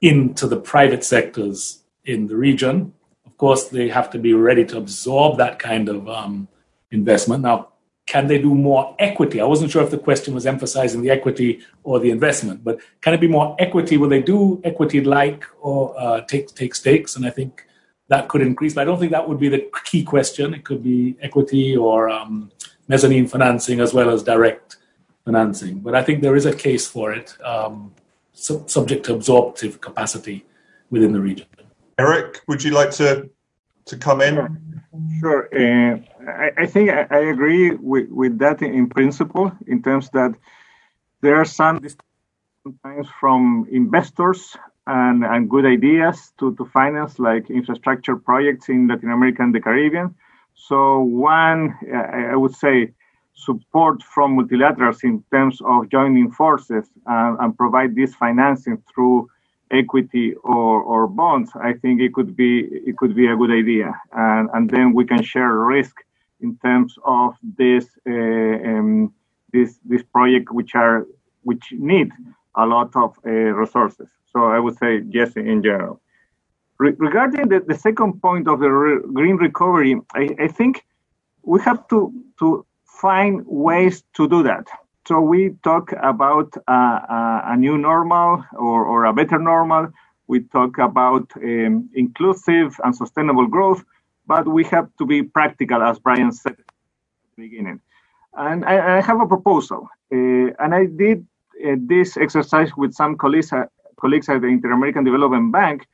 into the private sectors in the region. Of course, they have to be ready to absorb that kind of um, investment. Now, can they do more equity? I wasn't sure if the question was emphasizing the equity or the investment, but can it be more equity? Will they do equity like or uh, take take stakes? And I think that could increase. But I don't think that would be the key question. It could be equity or um, mezzanine financing as well as direct financing. But I think there is a case for it, um, su- subject to absorptive capacity within the region.
Eric, would you like to to come in?
Sure. Uh, I, I, think I, I, agree with, with that in principle, in terms that there are some sometimes from investors and, and good ideas to, to finance like infrastructure projects in Latin America and the Caribbean. So one, I, I would say, support from multilaterals in terms of joining forces and, and provide this financing through equity or, or bonds, I think it could be it could be a good idea, and and then we can share risk in terms of this uh, um, this this project which are which need a lot of uh, resources. So I would say yes in general. Re- regarding the, the second point of the re- green recovery, I, I think we have to to find ways to do that. So we talk about uh, a new normal or, or, a better normal. We talk about um, inclusive and sustainable growth, but we have to be practical, as Brian said at the beginning. And I, I have a proposal, uh, and I did uh, this exercise with some colleagues, uh, colleagues at the Inter-American Development Bank,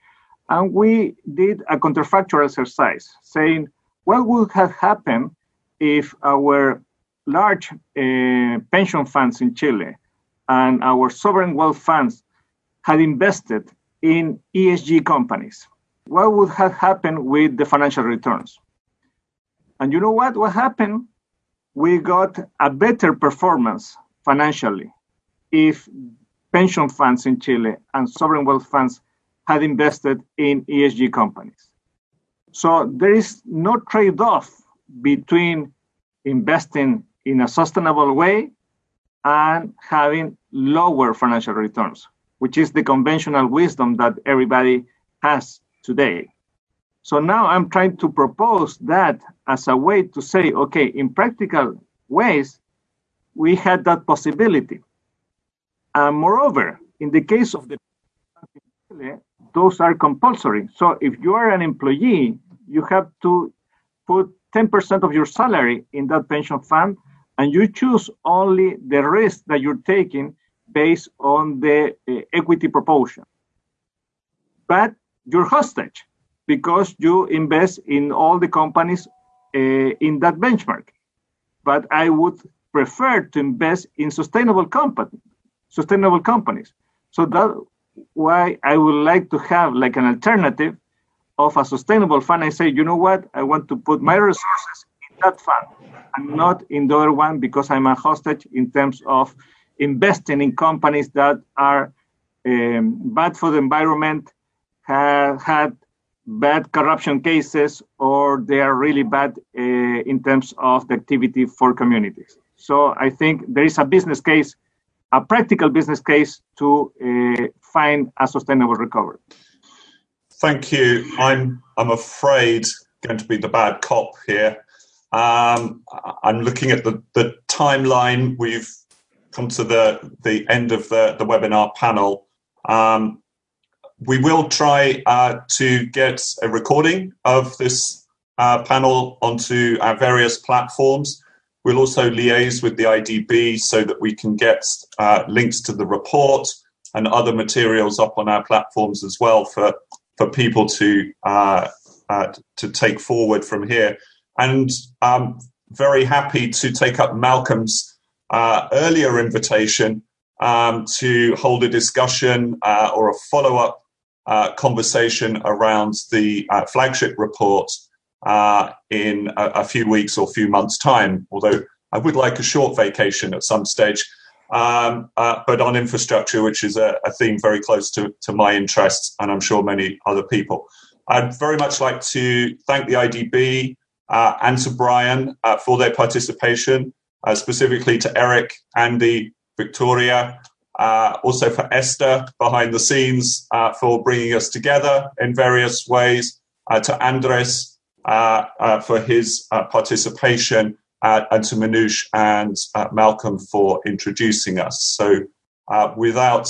and we did a counterfactual exercise saying what would have happened if our large uh, pension funds in Chile and our sovereign wealth funds had invested in ESG companies, what would have happened with the financial returns? And you know what? What happened? We got a better performance financially if pension funds in Chile and sovereign wealth funds had invested in ESG companies. So there is no trade off between investing in a sustainable way and having lower financial returns, which is the conventional wisdom that everybody has today. So now I'm trying to propose that as a way to say, okay, in practical ways, we had that possibility. And moreover, in the case of the those are compulsory. So if you are an employee, you have to put 10% of your salary in that pension fund and you choose only the risk that you're taking based on the uh, equity proportion. But you're hostage because you invest in all the companies uh, in that benchmark. But I would prefer to invest in sustainable company, sustainable companies. So that's why I would like to have like an alternative of a sustainable fund. I say, you know what? I want to put my resources that fund and not in the other one because I'm a hostage in terms of investing in companies that are um, bad for the environment, have had bad corruption cases, or they are really bad uh, in terms of the activity for communities. So I think there is a business case, a practical business case to uh, find a sustainable recovery.
Thank you. I'm I'm afraid going to be the bad cop here. Um, I'm looking at the, the timeline. We've come to the, the end of the, the webinar panel. Um, we will try uh, to get a recording of this uh, panel onto our various platforms. We'll also liaise with the IDB so that we can get uh, links to the report and other materials up on our platforms as well for, for people to, uh, uh, to take forward from here and I'm very happy to take up Malcolm's uh, earlier invitation um, to hold a discussion uh, or a follow up uh, conversation around the uh, flagship report uh, in a, a, few weeks or few months' time. Although I would like a short vacation at some stage. Um, uh, but on infrastructure, which is a, a theme very close to, to my interests, and I'm sure many other people. I'd very much like to thank the IDB uh, and to Brian uh, for their participation, uh, specifically to Eric, Andy, Victoria, uh, also for Esther behind the scenes uh, for bringing us together in various ways, to Andres for his participation, and to Minouche and Malcolm for introducing us. So, without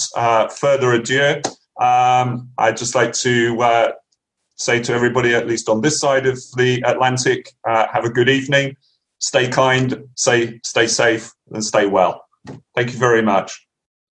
further ado, um, I'd just like to say to everybody, at least on this side of the Atlantic, uh, have a good evening. Stay kind, say, stay safe, and stay well. Thank you very much.